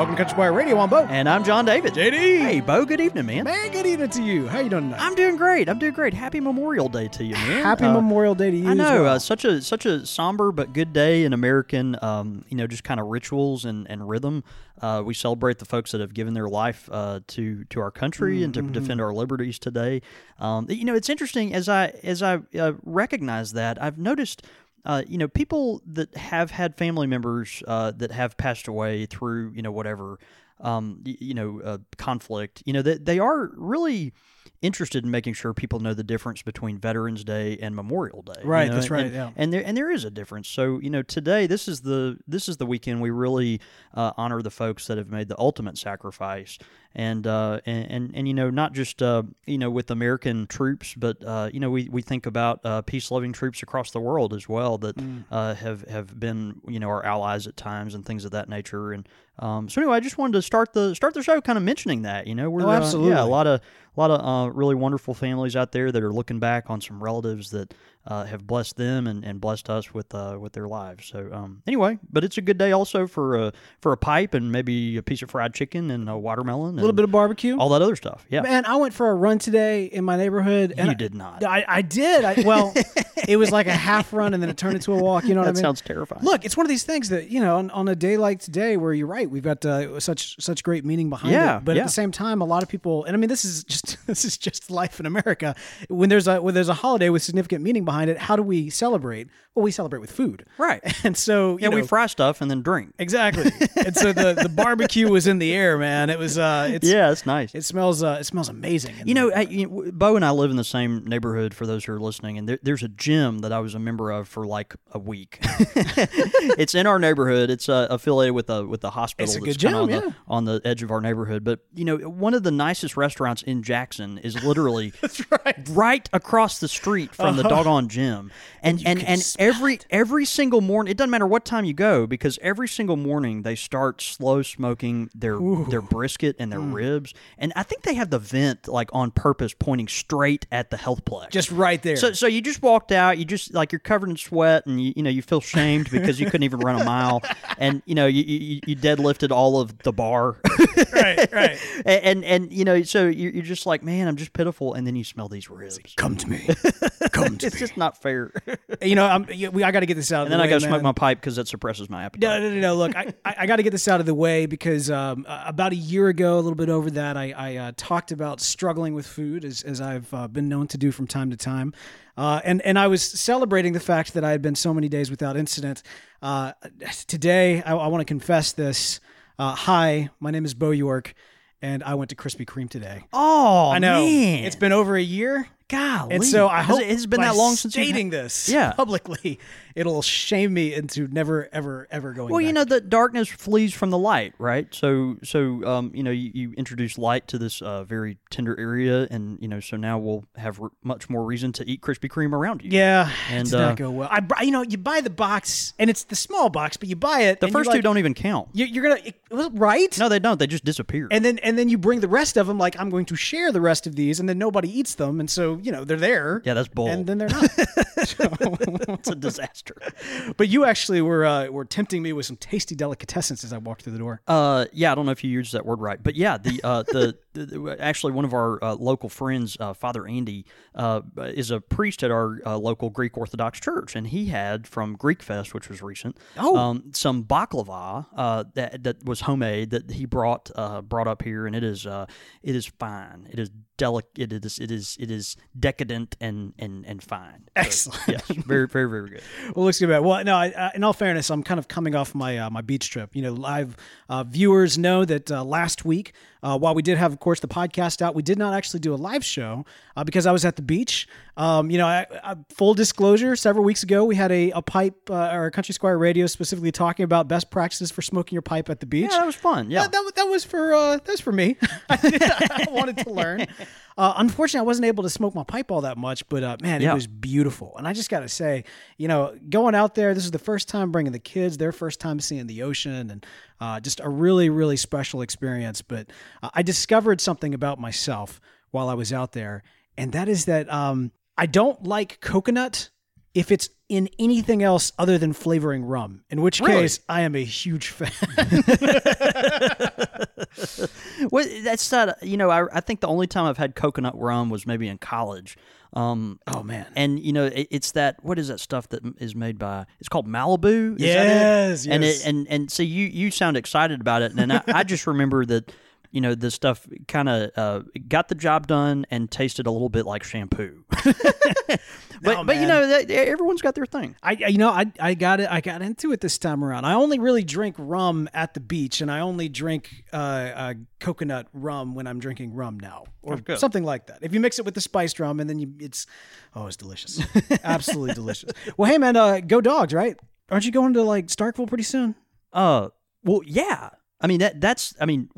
Welcome to Country Squire Radio on Bo. And I'm John David. JD. Hey, Bo. Good evening, man. Man, good evening to you. How you doing tonight? I'm doing great. I'm doing great. Happy Memorial Day to you, man. Happy Uh, Memorial Day to you. I as know, well. uh, such a such a somber but good day in American, um, you know, just kind of rituals and, and rhythm. Uh, we celebrate the folks that have given their life uh, to to our country and to Mm-hmm. defend our liberties today. Um, you know, it's interesting as I as I uh, recognize that I've noticed. Uh, you know, people that have had family members uh, that have passed away through, you know, whatever, um, you know, uh, conflict. You know, that they are really interested in making sure people know the difference between Veterans Day and Memorial Day. you Right, know, that's right, And, yeah. and there and there is a difference. So you know, today this is the this is the weekend we really uh, honor the folks that have made the ultimate sacrifice. And, uh, and and and you know not just uh, you know with American troops, but uh, you know we, we think about uh, peace loving troops across the world as well that Mm. uh, have have been you know our allies at times and things of that nature. And um, so anyway, I just wanted to start the start the show kind of mentioning that you know we're Oh, absolutely. yeah a lot of a lot of uh, really wonderful families out there that are looking back on some relatives that uh, have blessed them and, and blessed us with uh, with their lives. So um, anyway, but it's a good day also for a for a pipe and maybe a piece of fried chicken and a watermelon. a little bit of barbecue. all that other stuff. Yeah, Man, I went for a run today in my neighborhood. And you I- did not. I, I did. I, well, it was like a half run and then it turned into a walk. You know what that I mean? sounds terrifying. Look, it's one of these things that you know, on, on a day like today, where you're right, we've got uh, such such great meaning behind Yeah, it. But yeah. at the same time, a lot of people, and I mean, this is just this is just life in America. When there's a when there's a holiday with significant meaning behind it, how do we celebrate? Well, we celebrate with food, right. and so you Yeah, we fry stuff and then drink. exactly. and so the the barbecue was in the air, man. It was uh, it's Yeah, it's nice. it smells uh, it smells amazing. You know, I, you know, Bo and I live in the same neighborhood. For those who are listening, and there, there's a gym that I was a member of for like a week. it's in our neighborhood. It's uh, affiliated with a with the hospital. It's a good gym, on, yeah. the, on the edge of our neighborhood. But you know, one of the nicest restaurants in Jackson is literally right. across the street from Uh-huh. the doggone gym. And and and, every every single morning, it doesn't matter what time you go because every single morning they start slow smoking their their brisket and their Mm. ribs. And I think they have the vent like on purpose pointing straight at the health plex. just right there. So, so you just walked out. You just like you're covered in sweat, and you, you know you feel shamed because you couldn't even run a mile, and you know you, you, you deadlifted all of the bar, right, right. and, and and you know so you're, you're just like man, I'm just pitiful, and then you smell these ribs. Come to me. Come to me. It's me. just not fair. You know, I'm, yeah, we, I got to get this out. of then the I way, got to smoke man. my pipe because that suppresses my appetite. No, no, no, no. Look, I, I, I got to get this out of the way because um, uh, about a year ago, a little bit over that, I, I uh, talked about struggling with food, as, as I've uh, been known to do from time to time. Uh, and, and I was celebrating the fact that I had been so many days without incident. Uh, today, I, I want to confess this. Uh, hi, my name is Bo York, and I went to Krispy Kreme today. Oh, I know. man. It's been over a year. Golly. And so I hope it, has been that long since stating this Yeah. publicly, it'll shame me into never, ever, ever going. Well, you know the darkness flees from the light, right? So, so um, you know, you, you introduce light to this uh, very tender area, and you know, so now we'll have r- much more reason to eat Krispy Kreme around you. Yeah, And, it did uh, not go well. I, you know, you buy the box, and it's the small box, but you buy it. the first two like- don't even count. You're, you're gonna it, right? No, they don't. They just disappear. And then and then you bring the rest of them. Like I'm going to share the rest of these, and then nobody eats them, and so you know they're there. yeah, that's bull. And then they're not. it's a disaster. but you actually were uh, were tempting me with some tasty delicatessens as I walked through the door. Uh, yeah, I don't know if you used that word right, but yeah, the uh, the, the, the- actually one of our uh, local friends, uh, Father Andy, uh, is a priest at our uh, local Greek Orthodox church, and he had from Greek Fest, which was recent, Oh. um, some baklava uh, that that was homemade that he brought uh, brought up here, and it is uh, it is fine. It is delicate. It is it is it is decadent and and and fine. So, Excellent. yes, very very very good. Well, looks good. Man. Well, no. I, uh, in all fairness, I'm kind of coming off my uh, my beach trip. You know, live uh, viewers know that uh, last week, uh, while we did have, of course, the podcast out, we did not actually do a live show uh, because I was at the beach. Um, you know, I, I, full disclosure, several weeks ago, we had a, a pipe uh, or a Country Squire Radio specifically talking about best practices for smoking your pipe at the beach. Yeah, that was fun. Yeah. That, that, that was for uh, that was for me. I wanted to learn. Uh, unfortunately, I wasn't able to smoke my pipe all that much, but uh, man, Yeah. it was beautiful. And I just got to say, you know, going out there, this is the first time bringing the kids, their first time seeing the ocean, and uh, just a really, really special experience. But uh, I discovered something about myself while I was out there, and that is that um, I don't like coconut if it's in anything else other than flavoring rum, in which Really? case I am a huge fan. Well, that's not. You know, I, I think the only time I've had coconut rum was maybe in college. Um, oh, man. and you know, it, it's that. What is that stuff that is made by? It's called Malibu. Is that it? Yes, And it, and and so you you sound excited about it, and I, I just remember that. You know, the stuff kind of uh, got the job done and tasted a little bit like shampoo. but No, but you know, that, everyone's got their thing. I you know I I got it I got into it this time around. I only really drink rum at the beach, and I only drink uh, uh, coconut rum when I'm drinking rum now, or That's something like that. If you mix it with the spiced rum, and then you it's oh it's delicious, absolutely delicious. Well, hey man, uh, go dogs, right? Aren't you going to like Starkville pretty soon? Uh, well, yeah. I mean that that's. I mean,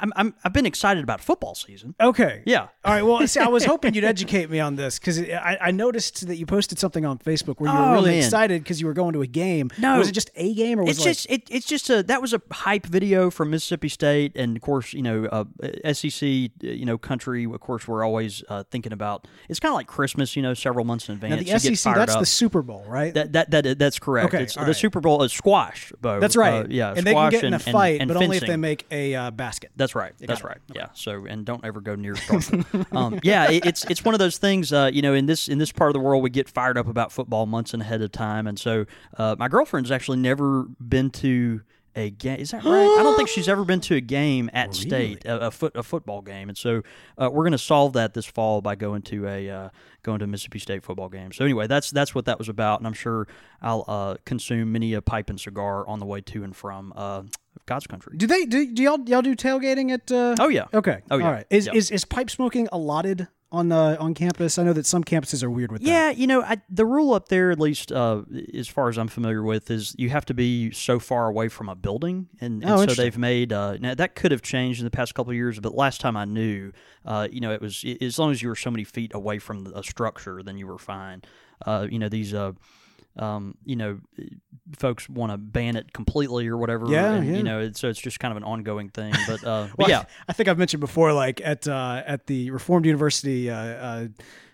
I'm, I'm I've been excited about football season. Okay. Yeah. All right. Well, see, I was hoping you'd educate me on this because I, I noticed that you posted something on Facebook where you were Oh, really man. excited because you were going to a game. No. was it just a game or was It's it like, just it, it's just a that was a hype video from Mississippi State, and of course you know uh, SEC you know country. Of course we're always uh, thinking about. It's kind of like Christmas, you know, several months in advance. now the SEC? That's up. the Super Bowl, right? that, that that that's correct. Okay, it's, the right. Super Bowl is squash, Bo. That's right. Uh, yeah, and they can get in a and- and- fight, and but only if they make a uh, basket. That's right. That's right. Yeah. So and don't ever go near Starkville. um, yeah, it, it's it's one of those things. Uh, you know, in this in this part of the world, we get fired up about football months and ahead of time, and so uh, my girlfriend's actually never been to. A game is that right? I don't think she's ever been to a game at state, a, a foot a football game, and so uh, we're going to solve that this fall by going to a uh, going to a Mississippi State football game. So anyway, that's that's what that was about, and I'm sure I'll uh, consume many a pipe and cigar on the way to and from uh, God's country. Do they do, do y'all y'all do tailgating at? Uh, Oh yeah, okay. Oh, yeah. All right. Is Yeah. is is pipe smoking allotted on uh, on campus? I know that some campuses are weird with that. Yeah, you know, I, the rule up there, at least uh, as far as I'm familiar with, is you have to be so far away from a building, and, and Oh, so they've made. Uh, now that could have changed in the past couple of years, but last time I knew, uh, you know, it was as long as you were so many feet away from a structure, then you were fine. Uh, you know, these. Um, you know, folks want to ban it completely or whatever. Yeah, and, yeah. You know, so it's just kind of an ongoing thing. But, uh, but yeah, I think I've mentioned before, like at uh, at the Reformed University uh, uh,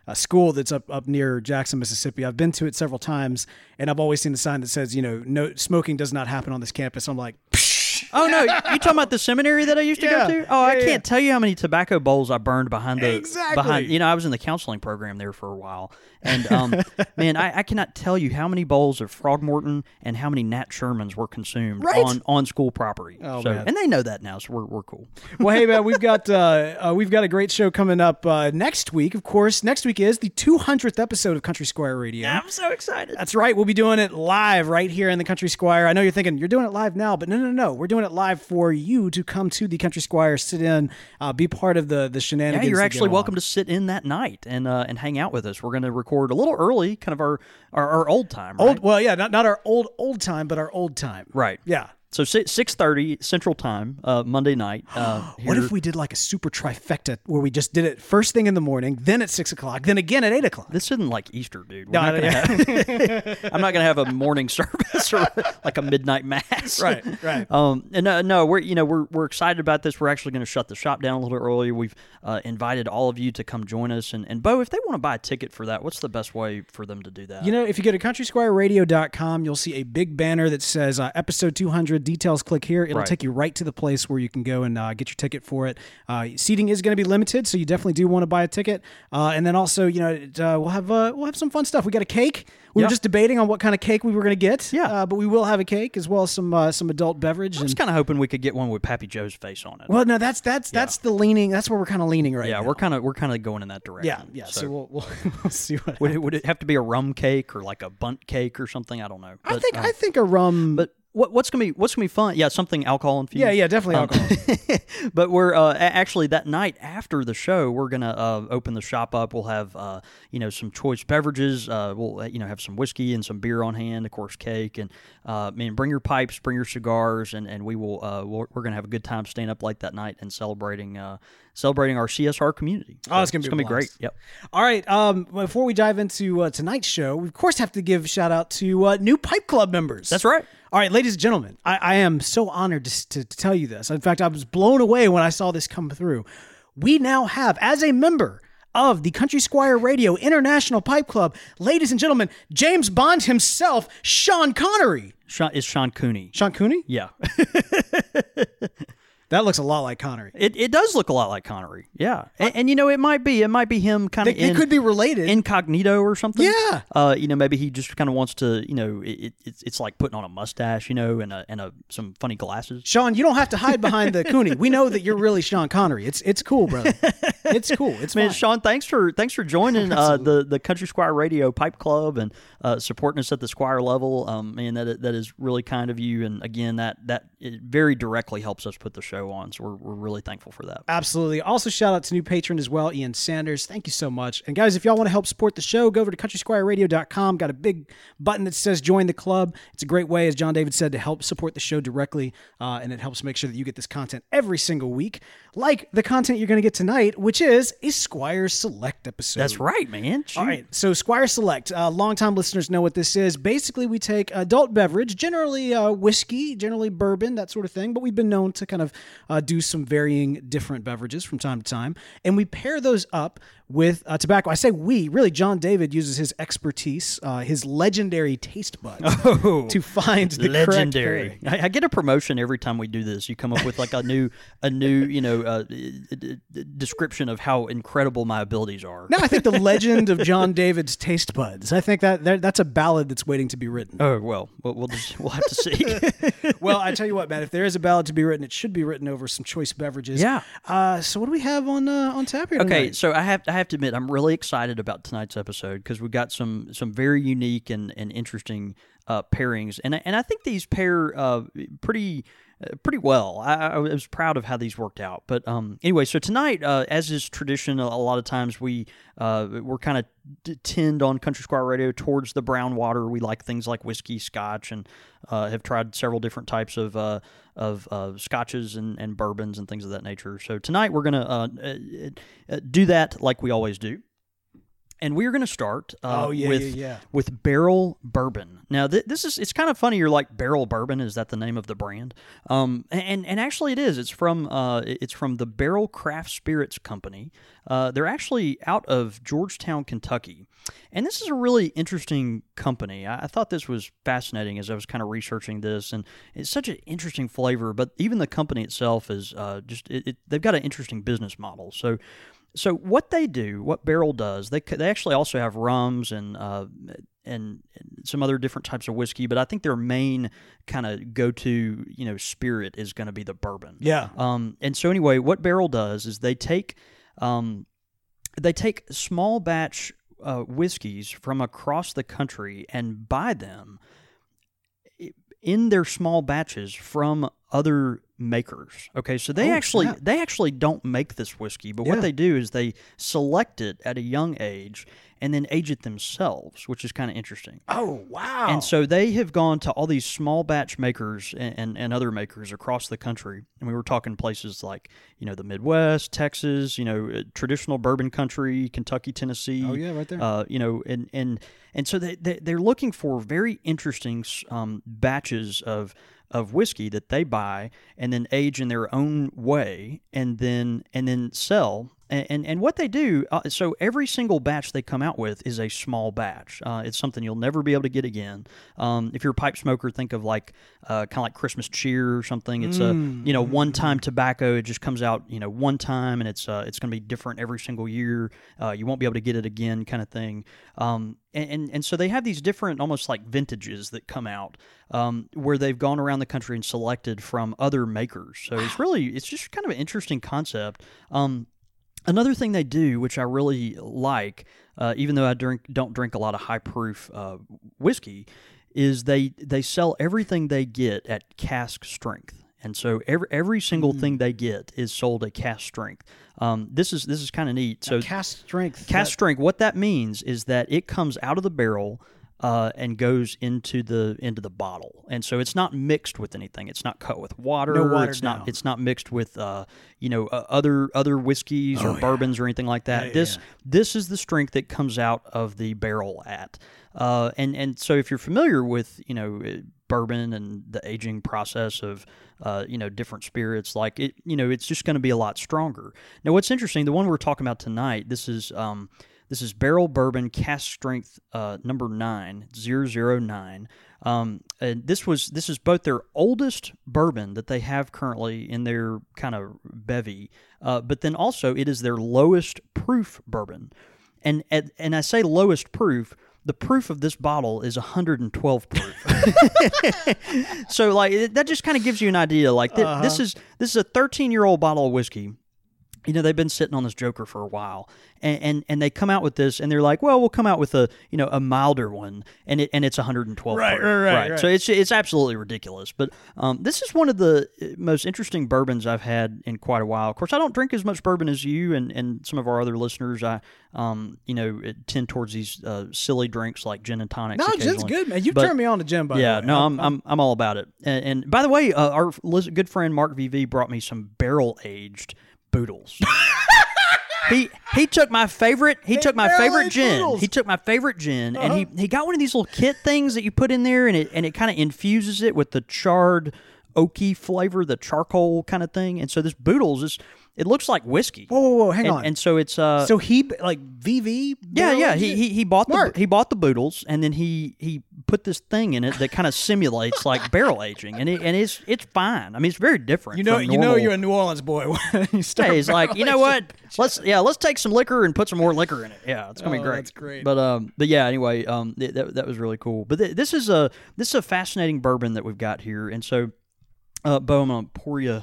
uh, school that's up up near Jackson, Mississippi. I've been to it several times, and I've always seen the sign that says, you know, no smoking does not happen on this campus. I'm like, Oh no, you talking about the seminary that I used to Yeah. go to? Oh, I can't yeah. tell you how many tobacco bowls I burned behind the Exactly. behind. You know, I was in the counseling program there for a while, and um, man, I, I cannot tell you how many bowls of Frogmorton and how many Nat Shermans were consumed Right. on on school property. Oh, so, man. and they know that now, so we're we're cool. well, hey man, we've got uh, uh, we've got a great show coming up uh, next week. Of course, next week is the 200th episode of Country Squire Radio. Yeah, I'm so excited. That's right. We'll be doing it live right here in the Country Squire. I know you're thinking you're doing it live now, but no, no, no. We're doing it live for you to come to the Country Squire, sit in, uh, be part of the the shenanigans. Yeah, you're actually welcome on. to sit in that night and uh, and hang out with us. We're going to record a little early, kind of our our, our old time. Right? old. Well, yeah, not not our old old time, but our old time. right. Yeah. So six thirty Central Time, uh, Monday night. Uh, What if we did like a super trifecta where we just did it first thing in the morning, then at six o'clock, then again at eight o'clock? This isn't like Easter, dude. We're No, not gonna have, I'm not going to have a morning service or like a midnight mass. Right, right. Um, and no, no, we're you know we're we're excited about this. We're actually going to shut the shop down a little bit earlier. We've uh, invited all of you to come join us. And and Bo, if they want to buy a ticket for that, what's the best way for them to do that? You know, if you go to countrysquireradio.com, you'll see a big banner that says uh, episode 200 details. Click here. It'll Right. take you right to the place where you can go and uh, get your ticket for it. Uh, seating is going to be limited, so you definitely do want to buy a ticket. Uh, and then also, you know, it, uh, we'll have uh, we'll have some fun stuff. We got a cake. We Yeah. were just debating on what kind of cake we were going to get. Yeah. uh, but we will have a cake as well as some uh, some adult beverage. I was kind of hoping we could get one with Pappy Joe's face on it. well, no, that's that's that's the leaning. That's where we're kind of leaning right yeah, now. we're kind of we're kind of going in that direction. yeah, yeah. So, we'll, we'll, we'll see what. would it, would it have to be a rum cake or like a bundt cake or something? I don't know. I think I think a rum. but what, what's gonna be what's gonna be fun? Yeah, something alcohol infused. Yeah, yeah, definitely Um, alcohol. but we're uh, actually that night after the show, we're gonna uh, open the shop up. We'll have uh, you know some choice beverages. Uh, we'll uh, you know have some whiskey and some beer on hand, of course, cake, and uh, man, bring your pipes, bring your cigars, and and we will uh, we're, we're gonna have a good time staying up late that night and celebrating uh, celebrating our CSR community. Oh, it's gonna be it's gonna be great. Yep. All right. Um, before we dive into uh, tonight's show, we of course have to give a shout out to uh, new Pipe Club members. That's right. All right, ladies and gentlemen, I, I am so honored to, to, to tell you this. In fact, I was blown away when I saw this come through. We now have, as a member of the Country Squire Radio International Pipe Club, ladies and gentlemen, James Bond himself, Sean Connery. Sean, it's Sean Cooney. Sean Cooney? Yeah, That looks a lot like Connery. it, it does look a lot like Connery. Yeah, and, and you know it might be it might be him kind of It could be related. incognito or something. Yeah. Uh, you know, maybe he just kind of wants to, you know, it, it, it's it's like putting on a mustache, you know, and a and a some funny glasses. Sean, you don't have to hide behind the Cooney. We know that you're really Sean Connery. It's it's cool, brother. It's cool. It's Man. Sean, thanks for thanks for joining uh, the the Country Squire Radio Pipe Club and uh, supporting us at the Squire level. Um, man, that that is really kind of you. And again, that that it very directly helps us put the show on. So we're we're really thankful for that. Absolutely. Also, shout out to new patron as well, Ian Sanders. Thank you so much. And guys, if y'all want to help support the show, go over to countrysquireradio.com. Got a big button that says join the club. It's a great way, as John David said, to help support the show directly. Uh, and it helps make sure that you get this content every single week, like the content you're going to get tonight, which is a Squire Select episode. That's right, man. All right, so Squire Select. Uh, longtime listeners know what this is. Basically, we take adult beverage, generally uh, whiskey, generally bourbon, that sort of thing, but we've been known to kind of uh, do some varying different beverages from time to time, and we pair those up with uh, tobacco. I say we, really, John David uses his expertise, uh, his legendary taste buds, to find the legendary. I, I get a promotion every time we do this. You come up with like a new, a new, you know, uh, description of how incredible my abilities are. No, I think the legend of John David's taste buds. I think that, that that's a ballad that's waiting to be written. Oh well, we'll we'll, just, we'll have to see. well, I tell you what, man. If there is a ballad to be written, it should be written over some choice beverages. Yeah. Uh, so what do we have on uh, on tap here? Okay, tonight? so I have I have to admit I'm really excited about tonight's episode because we've got some some very unique and, and interesting uh, pairings, and and I think these pair uh, pretty. Pretty well. I, I was proud of how these worked out. But um, anyway, so tonight, uh, as is tradition, a, lot of times we uh, we're kind of d- tend on Country Squire Radio towards the brown water. We like things like whiskey, scotch, and uh, have tried several different types of uh, of uh, scotches and, and bourbons and things of that nature. So tonight we're gonna uh, do that like we always do. And we're going to start uh, Oh, yeah, with yeah, yeah. with barrel bourbon. Now, th- this is it's kind of funny. You're like barrel bourbon. Is that the name of the brand? Um, and and actually, it is. It's from uh, it's from the Barrel Craft Spirits Company. Uh, they're actually out of Georgetown, Kentucky. And this is a really interesting company. I, I thought this was fascinating as I was kind of researching this, and it's such an interesting flavor. But even the company itself is uh, just it, it, they've got an interesting business model. So. So what they do, what Barrel does, they they actually also have rums and uh, and, some other different types of whiskey, but I think their main kind of go to you know spirit is going to be the bourbon. Yeah. Um, and so anyway, what Barrel does is they take um, they take small batch uh, whiskeys from across the country and buy them in their small batches from other makers. Okay, so they Oh, actually snap. they actually don't make this whiskey, but Yeah. what they do is they select it at a young age and then age it themselves, which is kind of interesting. Oh wow. And so they have gone to all these small batch makers and, and, and other makers across the country. And we were talking places like, you know, the Midwest, Texas, you know, uh, traditional bourbon country, Kentucky, Tennessee. Oh, yeah, right there. Uh, you know, and and and so they, they they're looking for very interesting um, batches of of whiskey that they buy and then age in their own way and then and then sell and and, and what they do uh, so every single batch they come out with is a small batch. Uh, it's something you'll never be able to get again. Um, if you're a pipe smoker think of like uh, kind of like christmas cheer or something. It's a you know one time tobacco it just comes out you know one time and it's uh, it's going to be different every single year. Uh, you won't be able to get it again kind of thing. Um, and, and and so they have these different almost like vintages that come out um, where they've gone around the country and selected from other makers. So it's really it's just kind of an interesting concept. Um, Another thing they do, which I really like, uh, even though I drink don't drink a lot of high proof uh, whiskey, is they they sell everything they get at cask strength. And so every every single thing they get is sold at cask strength. Um, this is this is kind of neat. So Cask strength. Cask that- strength. What that means is that it comes out of the barrel uh, and goes into the into the bottle, and so it's not mixed with anything. It's not cut with water. No watered it's not. It's not mixed with uh, you know uh, other other whiskeys or bourbons or anything like that. Oh, Yeah, this yeah. this is the strength that comes out of the barrel at. Uh, and and so if you're familiar with you know uh, bourbon and the aging process of uh, you know different spirits, like it you know it's just going to be a lot stronger. Now what's interesting, the one we're talking about tonight, this is um, this is barrel bourbon cask strength uh, number nine zero zero nine. Um, and this was this is both their oldest bourbon that they have currently in their kind of bevy, uh, but then also it is their lowest proof bourbon and and, and I say lowest proof. The proof of this bottle is 112 proof. so like that just kind of gives you an idea. Like th- Uh-huh. this is this is a 13 year old bottle of whiskey. You know they've been sitting on this Joker for a while, and, and and they come out with this, and they're like, well, we'll come out with a you know a milder one, and it and it's 112 Right, right, right, right. So it's it's absolutely ridiculous. But um, this is one of the uh, most interesting bourbons I've had in quite a while. Of course, I don't drink as much bourbon as you and, and some of our other listeners. I um, you know tend towards these uh, silly drinks like gin and tonics. No, gin's good, man. You turned me on to gin, by yeah, no, I'm, I'm I'm all about it. And, and by the way, uh, our good friend Mark VV brought me some barrel aged boodles. he he took my favorite. He took my favorite gin. boodles. He took my favorite gin, and he he got one of these little kit things that you put in there, and it and it kind of infuses it with the charred oaky flavor, the charcoal kind of thing. And so this boodles is it looks like whiskey. Whoa, whoa, whoa, hang and, on. And so it's uh so he like VV. yeah, yeah. He, he he bought the he bought the boodles, and then he he put this thing in it that kind of simulates like barrel aging, and it, and it's it's fine. I mean, it's very different. You know, you know, you're a New Orleans boy. when you start Hey, he's like, you know what? Let's yeah, let's take some liquor and put some more liquor in it. Yeah, it's gonna be Oh, great. that's great. But um, but yeah. Anyway, um, th- that that was really cool. But th- this is a this is a fascinating bourbon that we've got here, and so, uh, Bo, I'm gonna pour you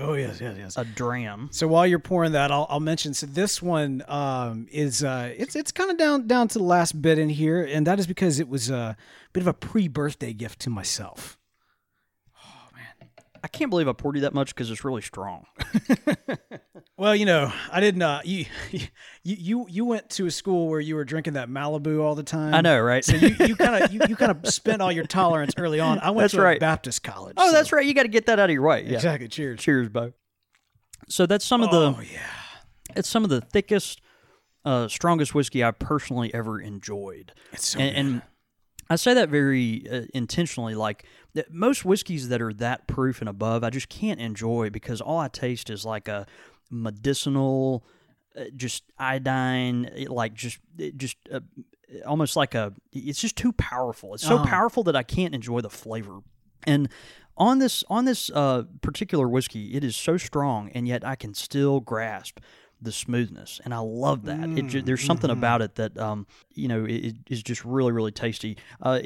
Oh yes, yes, yes. a dram. So while you're pouring that, I'll, I'll mention. So this one um, is uh, it's it's kind of down down to the last bit in here, and that is because it was a bit of a pre-birthday gift to myself. I can't believe I poured you that much because it's really strong. Well, you know, I didn't. Uh, you, you you you went to a school where you were drinking that Malibu all the time. I know, right? So you you kind of you, you kind of spent all your tolerance early on. I went That's to a right. Baptist college. oh, so- that's right. You got to get that out of your way. Yeah. exactly. Cheers. Cheers, Bo. So that's some of Oh the yeah. it's some of the thickest, uh, strongest whiskey I've personally ever enjoyed. It's so and, good. and I say that very uh, intentionally. Like most whiskeys that are that proof and above, I just can't enjoy because all I taste is like a medicinal, uh, just iodine, uh, like just just. Uh, Almost like a, it's just too powerful. It's so Uh-huh. powerful that I can't enjoy the flavor. And on this on this uh, particular whiskey, it is so strong, and yet I can still grasp the smoothness, and I love that. It there's something about it that um, you know it is just really really tasty. Uh,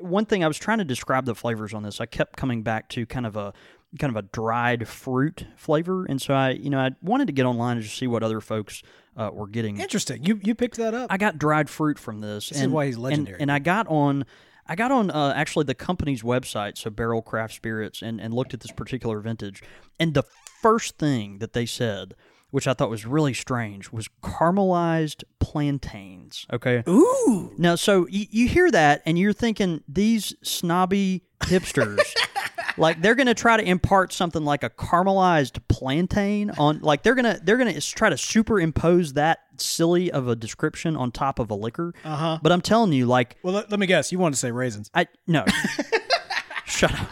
one thing I was trying to describe the flavors on this, I kept coming back to kind of a kind of a dried fruit flavor, and so I you know I wanted to get online and just see what other folks uh, were getting. Interesting. You you picked that up. I got dried fruit from this. This is and, why he's and- legendary. And, I got on, I got on uh, actually the company's website, so Barrel Craft Spirits, and, and looked at this particular vintage. And the first thing that they said, which I thought was really strange, was caramelized plantains. Okay. Ooh. Now, so you, you hear that, and you're thinking these snobby hipsters, like they're gonna try to impart something like a caramelized plantain on, like they're gonna they're gonna try to superimpose that silly of a description on top of a liquor. Uh huh. But I'm telling you, like Well, let, let me guess. You wanted to say raisins. I no. Shut up.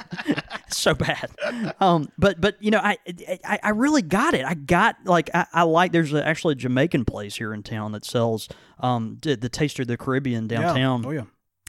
So bad. Um, but but you know, I, I I really got it. I got like I, I like. There's a, actually a Jamaican place here in town that sells um the, the Taste of the Caribbean downtown Yeah. Oh yeah.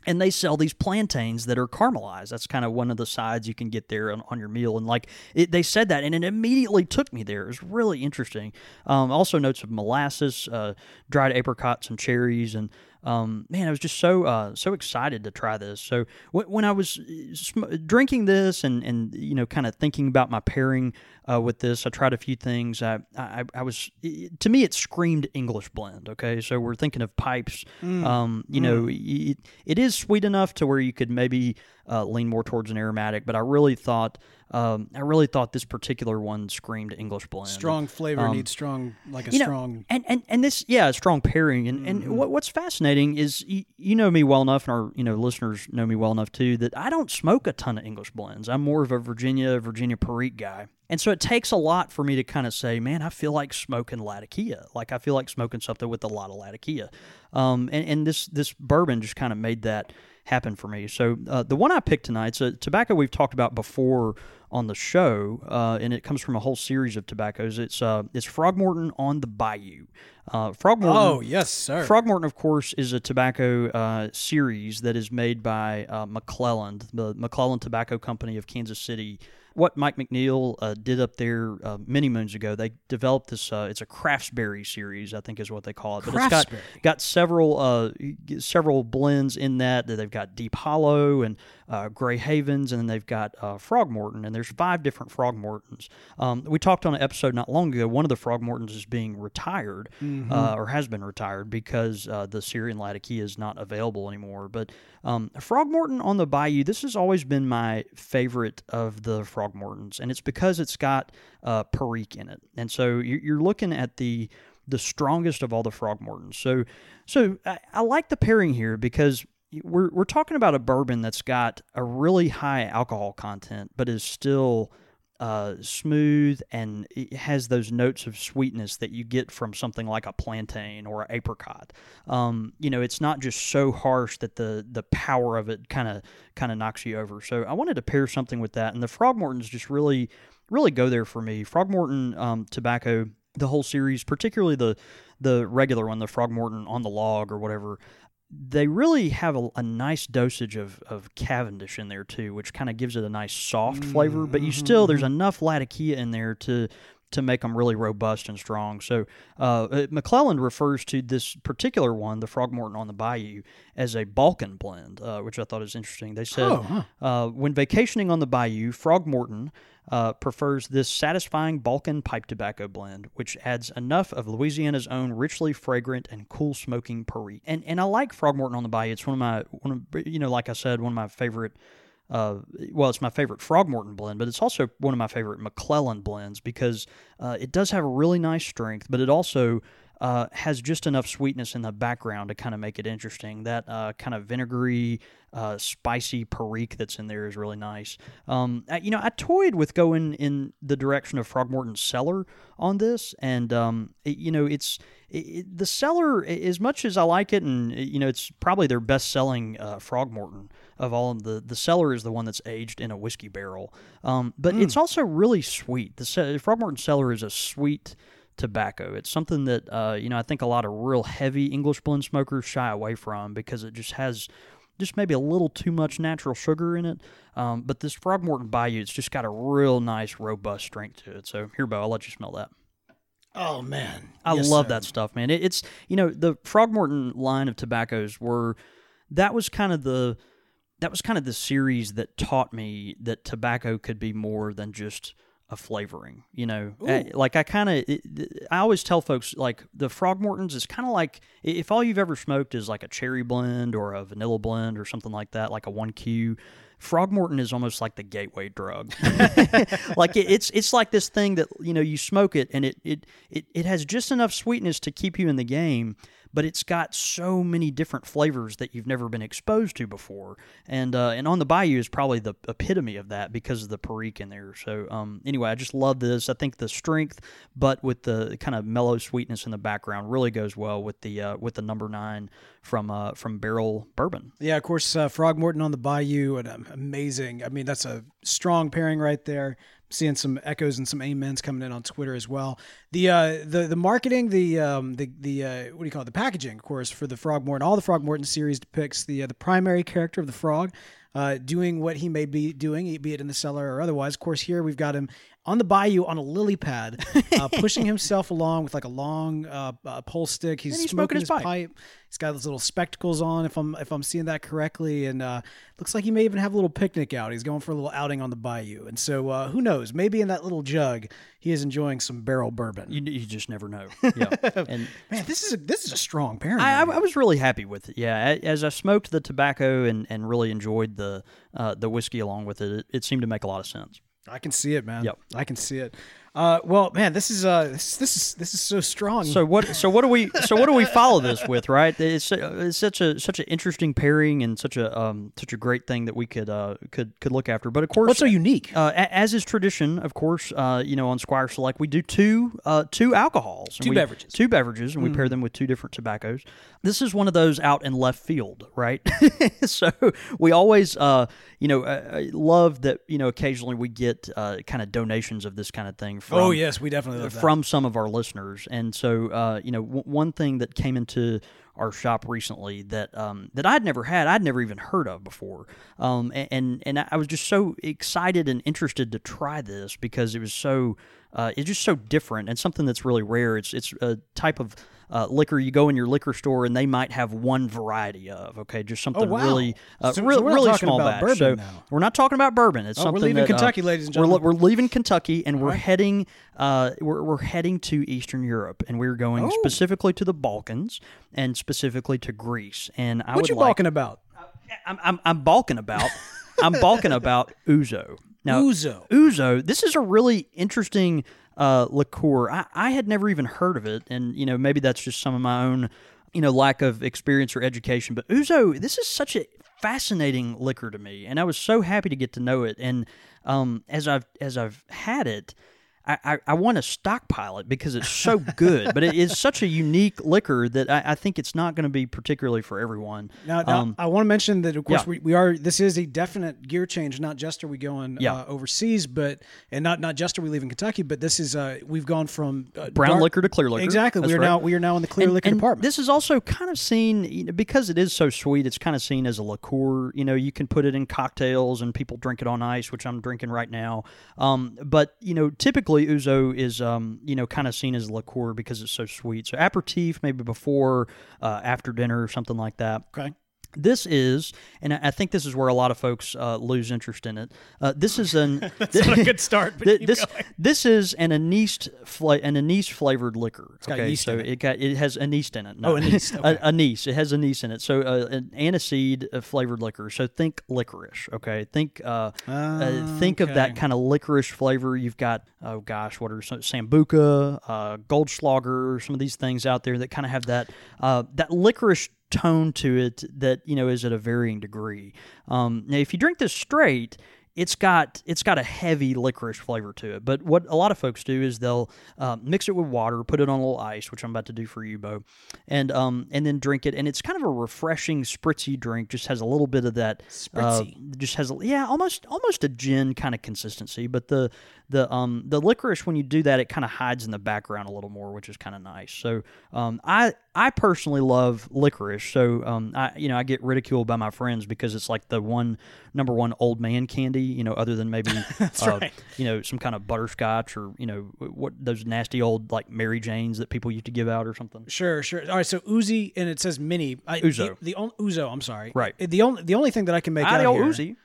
and they sell these plantains that are caramelized. That's kind of one of the sides you can get there on, on your meal. And like it, they said that, and it immediately took me there. It was really interesting. Um, also notes of molasses, uh, dried apricots and cherries, and um, man, I was just so uh, so excited to try this. So when, when I was uh, sm- drinking this and and you know kind of thinking about my pairing uh, with this, I tried a few things. I I, I was it, to me it screamed English blend. Okay, so we're thinking of pipes. Um, you know, it, it is sweet enough to where you could maybe uh, lean more towards an aromatic, but I really thought um, I really thought this particular one screamed English blend. Strong flavor Um, needs strong, like a you know, strong. and, and and this yeah, a strong pairing. And and what, what's fascinating is you, you know me well enough, and our you know listeners know me well enough too that I don't smoke a ton of English blends. I'm more of a Virginia Virginia Perique guy. And so it takes a lot for me to kind of say, man, I feel like smoking Latakia. Like I feel like smoking something with a lot of Latakia. Um, and, and this this bourbon just kind of made that happen for me. So uh, the one I picked tonight's a tobacco we've talked about before on the show, uh, and it comes from a whole series of tobaccos. It's uh, it's Frogmorton on the Bayou. Uh, Frogmorton. Oh yes, sir. Frogmorton, of course, is a tobacco uh, series that is made by uh, McClelland, the McClelland Tobacco Company of Kansas City. What Mike McNiel uh, did up there uh, many moons ago, they developed this. Uh, it's a Craftsberry series, I think is what they call it. But it's got got several uh, several blends in that. They've got Deep Hollow and uh, Grey Havens, and then they've got uh, Frogmorton. And there's five different Frogmortons. Um, we talked on an episode not long ago. One of the Frogmortons is being retired, uh, or has been retired because uh, the Syrian Latakia is not available anymore. But um, Frogmorton on the Bayou, this has always been my favorite of the Frogmortons, and it's because it's got uh, Perique in it. And so you're, you're looking at the the strongest of all the Frogmortons. So, so I, I like the pairing here because we're we're talking about a bourbon that's got a really high alcohol content, but is still uh, smooth and it has those notes of sweetness that you get from something like a plantain or an apricot. Um, you know, it's not just so harsh that the the power of it kind of kind of knocks you over. So I wanted to pair something with that, and the Frogmortons just really really go there for me. Frogmorton um, tobacco, the whole series, particularly the the regular one, the Frogmorton on the log or whatever they really have a, a nice dosage of, of Cavendish in there too, which kind of gives it a nice soft flavor. But you mm-hmm, still there's mm-hmm. enough Latakia in there to to make them really robust and strong. So uh, uh, McClelland refers to this particular one, the Frogmorton on the Bayou, as a Balkan blend, uh, which I thought is interesting. They said Oh, huh. uh, when vacationing on the Bayou, Frogmorton uh, prefers this satisfying Balkan pipe tobacco blend, which adds enough of Louisiana's own richly fragrant and cool smoking Perique. And and I like Frogmorton on the Bayou. It's one of my one of you know like I said one of my favorite. Uh, well, it's my favorite Frogmorton blend, but it's also one of my favorite McClelland blends because uh, it does have a really nice strength, but it also uh, has just enough sweetness in the background to kind of make it interesting. That uh, kind of vinegary, uh, spicy Perique that's in there is really nice. Um, you know, I toyed with going in the direction of Frogmorton Cellar on this, and um, it- you know, it's it, the Cellar. As much as I like it, and you know, it's probably their best-selling uh, Frogmorton of all of the. The Cellar is the one that's aged in a whiskey barrel, um, but it's also really sweet. The Frogmorton Cellar is a sweet tobacco. It's something that uh, you know I think a lot of real heavy English blend smokers shy away from because it just has just maybe a little too much natural sugar in it. Um, but this Frogmorton Bayou, it's just got a real nice, robust strength to it. So here, Bo, I'll let you smell that. Oh man, I Yes, love sir. that stuff, man. It, it's you know the Frogmorton line of tobaccos were that was kind of the that was kind of the series that taught me that tobacco could be more than just a flavoring. You know, Eh, like I kind of I always tell folks like the Frogmortons is kind of like if all you've ever smoked is like a cherry blend or a vanilla blend or something like that, like a one Q. Frogmorton is almost like the gateway drug. like it, it's it's like this thing that you know you smoke it and it, it it it has just enough sweetness to keep you in the game, but it's got so many different flavors that you've never been exposed to before. And uh, and on the Bayou is probably the epitome of that because of the Perique in there. So um, anyway, I just love this. I think the strength, but with the kind of mellow sweetness in the background, really goes well with the uh, with the number nine from uh, from Barrel Bourbon. Yeah, of course, uh, Frogmorton on the Bayou, and amazing. I mean, that's a strong pairing right there. Seeing some echoes and some amens coming in on Twitter as well. The uh, the the marketing, the um, the the uh, what do you call it? The packaging, of course, for the Frogmorton. All the Frogmorton series depicts the uh, the primary character of the frog. Uh, doing what he may be doing, be it in the cellar or otherwise. Of course, here we've got him on the bayou on a lily pad, uh, pushing himself along with like a long uh, uh, pole stick. He's, he's smoking, smoking his his pipe. pipe. He's got his little spectacles on, if I'm if I'm seeing that correctly, and uh, looks like he may even have a little picnic out. He's going for a little outing on the bayou, and so uh, who knows? Maybe in that little jug, he is enjoying some barrel bourbon. You, you just never know. Yeah, and Man, this is a, this is a strong pairing. I, I, I was really happy with it. Yeah, as I smoked the tobacco and, and really enjoyed the uh, the whiskey along with it, it, it seemed to make a lot of sense. I can see it, man. Yep. I can see it. Uh, well, man, this is uh, this, this is this is so strong. So what? So what do we? So what do we follow this with? Right? It's, it's such a such an interesting pairing and such a um such a great thing that we could uh could could look after. But of course, what's so unique? Uh, as is tradition, of course, uh, you know, on Squire Select, we do two uh, two alcohols, Two we- beverages. two beverages, and we pair them with two different tobaccos. This is one of those out in left field, right? so we always, uh, you know, uh, uh, love that. You know, occasionally we get uh, kind of donations of this kind of thing. From, oh yes, we definitely love that. from some of our listeners. And so, uh, you know, w- one thing that came into our shop recently that um, that I'd never had, I'd never even heard of before, um, and and I was just so excited and interested to try this because it was so uh, it's just so different and something that's really rare. It's it's a type of uh, liquor you go in your liquor store and they might have one variety of. Okay, just something wow. really uh, So- so real- really small batch. bourbon so now. we're not talking about bourbon. It's Oh, we're something leaving that, uh, Kentucky, ladies and we're, gentlemen. we're leaving Kentucky and we're heading uh, we're, we're heading to Eastern Europe and we're going Oh. specifically to the Balkans and specifically to Greece. And I what you like, balking about? I'm, I'm, I'm balking about I'm balking about Ouzo. Now Ouzo. Ouzo, this is a really interesting uh, liqueur. I, I had never even heard of it, and you know maybe that's just some of my own you know lack of experience or education. But Ouzo, this is such a fascinating liquor to me, and I was so happy to get to know it. And um, as I've as I've had it. I, I, I want to stockpile it because it's so good, but it is such a unique liquor that I, I think it's not going to be particularly for everyone. Now, now Um, I want to mention that, of course, yeah. we, we are. This is a definite gear change. Not just are we going Yeah. uh, overseas, but and not not just are we leaving Kentucky, but this is uh, we've gone from uh, brown dark- liquor to clear liquor. Exactly. That's we are right. now we are now in the clear And- liquor and department. This is also kind of seen you know, because it is so sweet. It's kind of seen as a liqueur. You know, you can put it in cocktails and people drink it on ice, which I'm drinking right now. Um, but you know, typically ouzo is um, you know kind of seen as liqueur because it's so sweet. So aperitif, maybe before, uh, after dinner, or something like that. okay. This is, and I think this is where a lot of folks uh, lose interest in it. Uh, this is an That's not a good start. But this going. this is an anise fla- an anise flavored liquor. got okay, yeast so in it. got it has anise in it. No. Oh, anise, okay. anise. It has anise in it. So uh, an aniseed uh, flavored liquor. So think licorice. Okay, think uh, uh think of that kind of licorice flavor. You've got oh gosh, what are some sambuca, uh, Goldschlager, some of these things out there that kind of have that uh, that licorice tone to it that you know is at a varying degree. Um, now, if you drink this straight, it's got it's got a heavy licorice flavor to it. But what a lot of folks do is they'll uh, mix it with water, put it on a little ice, which I'm about to do for you, Bo, and um and then drink it. And it's kind of a refreshing, spritzy drink. Just has a little bit of that uh, Spritzy. just has a, yeah, almost almost a gin kind of consistency. But the the um the licorice when you do that, it kind of hides in the background a little more, which is kind of nice. So um I I personally love licorice. So um I you know I get ridiculed by my friends because it's like the one number one old man candy. You know, other than maybe uh, right. you know some kind of butterscotch or you know what those nasty old like Mary Janes that people used to give out or something. Sure, sure. All right, so Uzi and it says mini. I, Ouzo. The, the on, Ouzo. I'm sorry. Right. The only the only thing that I can make Ah, out here, Uzi.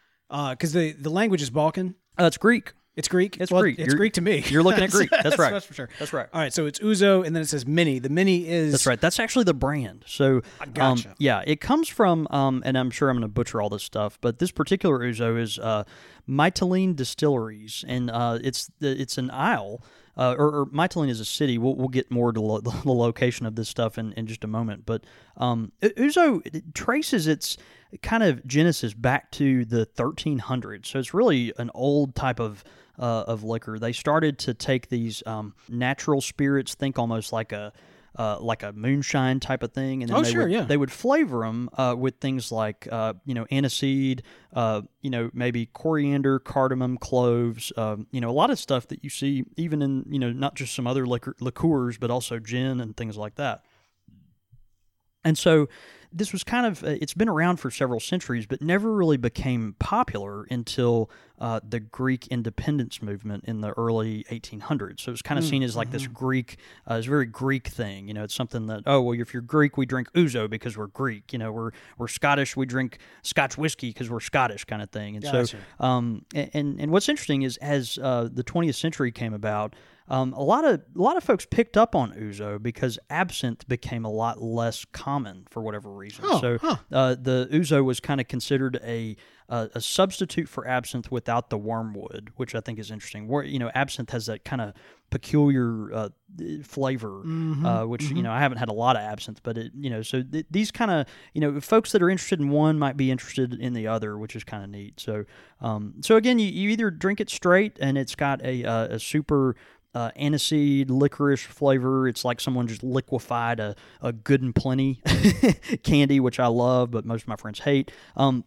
because the the language is Balkan. Uh, it's Greek. It's Greek. It's Well, Greek. It's You're- Greek to me. you're looking at Greek. That's right. That's for sure. That's right. All right, so it's Ouzo, and then it says mini. The mini is That's right. That's actually the brand. So, gotcha. um, yeah, it comes from, um, and I'm sure I'm going to butcher all this stuff, but this particular Ouzo is uh, Mytilene Distilleries, and uh, it's it's an isle. Uh, or, or Mytilene is a city. We'll, we'll get more to lo- the location of this stuff in, in just a moment. But um, U- Ouzo it traces its kind of genesis back to the 1300s. So it's really an old type of uh, of liquor. They started to take these um, natural spirits, think almost like a uh, like a moonshine type of thing, and then Oh, they sure, would yeah. they would flavor them uh, with things like uh, you know aniseed, uh, you know maybe coriander, cardamom, cloves, um, you know a lot of stuff that you see even in you know not just some other liquor, liqueurs but also gin and things like that. And so this was kind of uh, it's been around for several centuries, but never really became popular until uh, the Greek independence movement in the early 1800s. So it was kind of seen as like this Greek, uh, it's very Greek thing. You know, it's something that oh well, if you're Greek, we drink ouzo because we're Greek. You know, we're we're Scottish, we drink Scotch whiskey because we're Scottish, kind of thing. And Gotcha. so, um, and and what's interesting is as uh, the 20th century came about. Um, a lot of a lot of folks picked up on ouzo because absinthe became a lot less common for whatever reason. Oh, so huh. uh, the ouzo was kind of considered a uh, a substitute for absinthe without the wormwood, which I think is interesting. Where you know absinthe has that kind of peculiar uh, flavor, Mm-hmm, uh, which you know I haven't had a lot of absinthe, but it you know so th- these kind of you know folks that are interested in one might be interested in the other, which is kind of neat. So um, so again, you, you either drink it straight and it's got a uh, a super uh, aniseed licorice flavor. It's like someone just liquefied a, a good and plenty candy, which I love, but most of my friends hate. Um,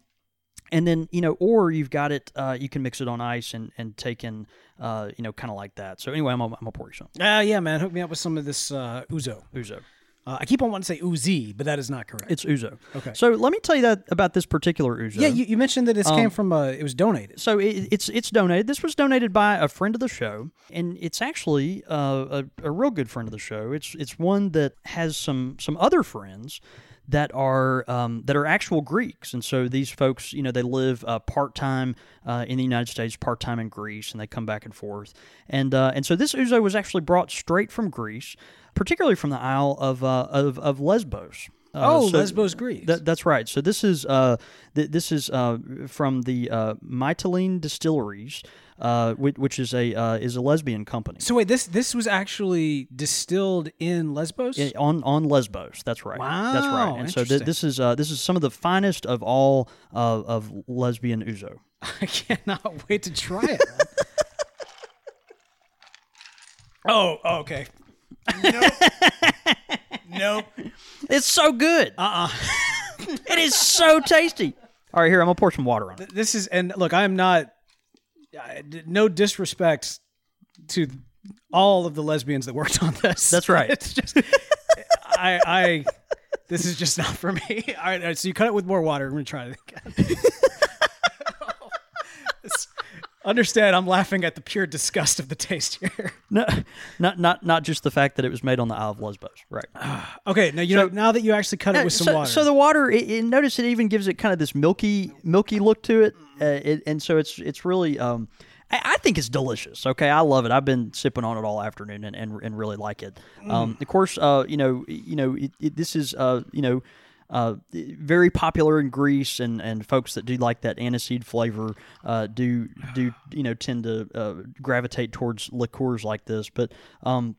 and then you know, or you've got it. Uh, you can mix it on ice and and take in, uh, you know, kind of like that. So anyway, I'm gonna, I'm gonna pour you some Ah, yeah, man. Hook me up with some of this uh, uzo. ouzo. Uh, I keep on wanting to say Uzi, but that is not correct. It's Ouzo. Okay. So let me tell you that about this particular Ouzo. yeah, you, you mentioned that this came from uh, it was donated. So it, it's it's donated. This was donated by a friend of the show, and it's actually uh, a, a real good friend of the show. It's it's one that has some some other friends that are um, that are actual Greeks, and so these folks, you know, they live uh, part time uh, in the United States, part time in Greece, and they come back and forth. And uh, and so this ouzo was actually brought straight from Greece, particularly from the Isle of uh, of, of Lesbos. Uh, Oh, so- Lesbos, Greece. that, that's right. So this is uh, th- this is uh, from the uh, Mytilene Distilleries, uh, which, which is a uh, is a lesbian company so wait, this this was actually distilled in Lesbos. I- on on Lesbos. That's right. Wow, That's right. And so th- this is uh, this is some of the finest of all uh, of lesbian ouzo. I cannot wait to try it. oh, oh, okay. Nope. nope. It's so good. Uh uh it is so tasty. All right, here I'm gonna pour some water on it. This is and look, I am not. No disrespect to all of the lesbians that worked on this. That's right. It's just I I. This is just not for me. All right, all right, so you cut it with more water. I'm gonna try it again. Understand? I'm laughing at the pure disgust of the taste here. No, not not not just the fact that it was made on the Isle of Lesbos. Right. Okay, now you know now that you actually cut it with some so, water. So the water, it, it, notice it even gives it kind of this milky, milky look to it, uh, it and so it's it's really. Um, I, I think it's delicious. Okay, I love it. I've been sipping on it all afternoon and, and, and really like it. Um, of course, uh, you know, you know, it, it, this is uh, you know. Uh, very popular in Greece, and, and folks that do like that aniseed flavor uh, do do you know tend to uh, gravitate towards liqueurs like this. But um,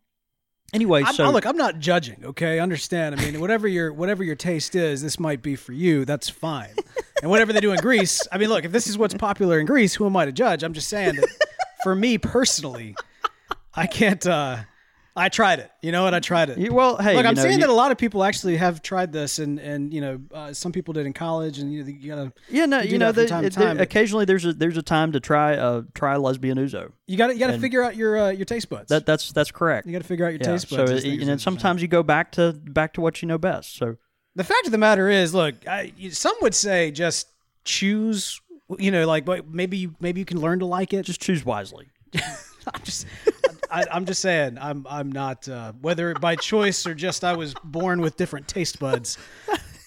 anyway, I'm, so look, I'm not judging. Okay, understand. I mean, whatever your whatever your taste is, this might be for you. That's fine. And whatever they do in Greece, I mean, look, if this is what's popular in Greece, who am I to judge? I'm just saying that for me personally, I can't. uh I tried it. You know what? I tried it. you- well, hey, Look, I'm know, saying you- that a lot of people actually have tried this, and and you know, uh, some people did in college, and you know, you gotta Yeah, no, you know, the, time to it- time, occasionally there's a there's a time to try uh try lesbian ouzo. you gotta you gotta figure out your uh, your taste buds. That that's that's correct. you gotta figure out your yeah. taste So buds. it, as things and then sometimes you go back to back to what you know best. So The fact of the matter is, look, I, some would say just choose. You know, like, but maybe you maybe you can learn to like it. just choose wisely. I'm just, I, I'm just saying, I'm I'm not uh, whether by choice or just I was born with different taste buds.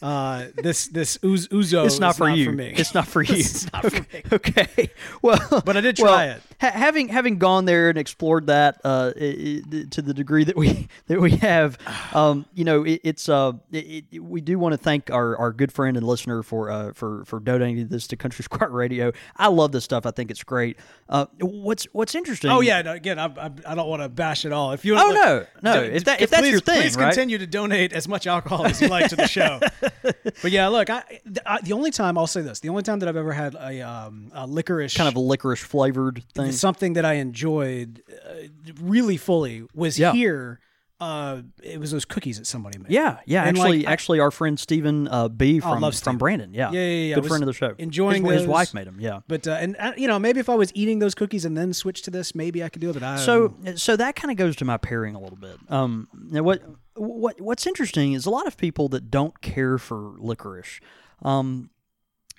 Uh, this this uz, ouzo It's not for you. For me. It's not for you. It's not for me. okay. Well, But I did well, try it. ha- having having gone there and explored that uh, i- i- to the degree that we that we have, um, you know, it, it's uh, it, it, we do want to thank our, our good friend and listener for uh, for for donating this to Country Squire Radio. I love this stuff. I think it's great. Uh, what's what's interesting? Oh yeah, no, again, I, I, I don't want to bash it all. If you, Oh, look, no, no, if that- if that's please, your thing, please right? continue to donate as much alcohol as you like to the show. but yeah, look, I, I, the only time I'll say this, the only time that I've ever had a, um, a licorice kind of a licorice flavored thing. something that I enjoyed uh, really fully was Yeah. here. Uh, it was those cookies that somebody made. Yeah, yeah. And, actually, like, actually, our friend Stephen uh, B from love from. Brandon. Yeah, Yeah, yeah, yeah. Good friend of the show. enjoying his, his wife made them. Yeah. But uh, and uh, you know maybe if I was eating those cookies and then switch to this, maybe I could do it. But I So so that kind of goes to my pairing a little bit. Um, now what what what's interesting is a lot of people that don't care for licorice. Um,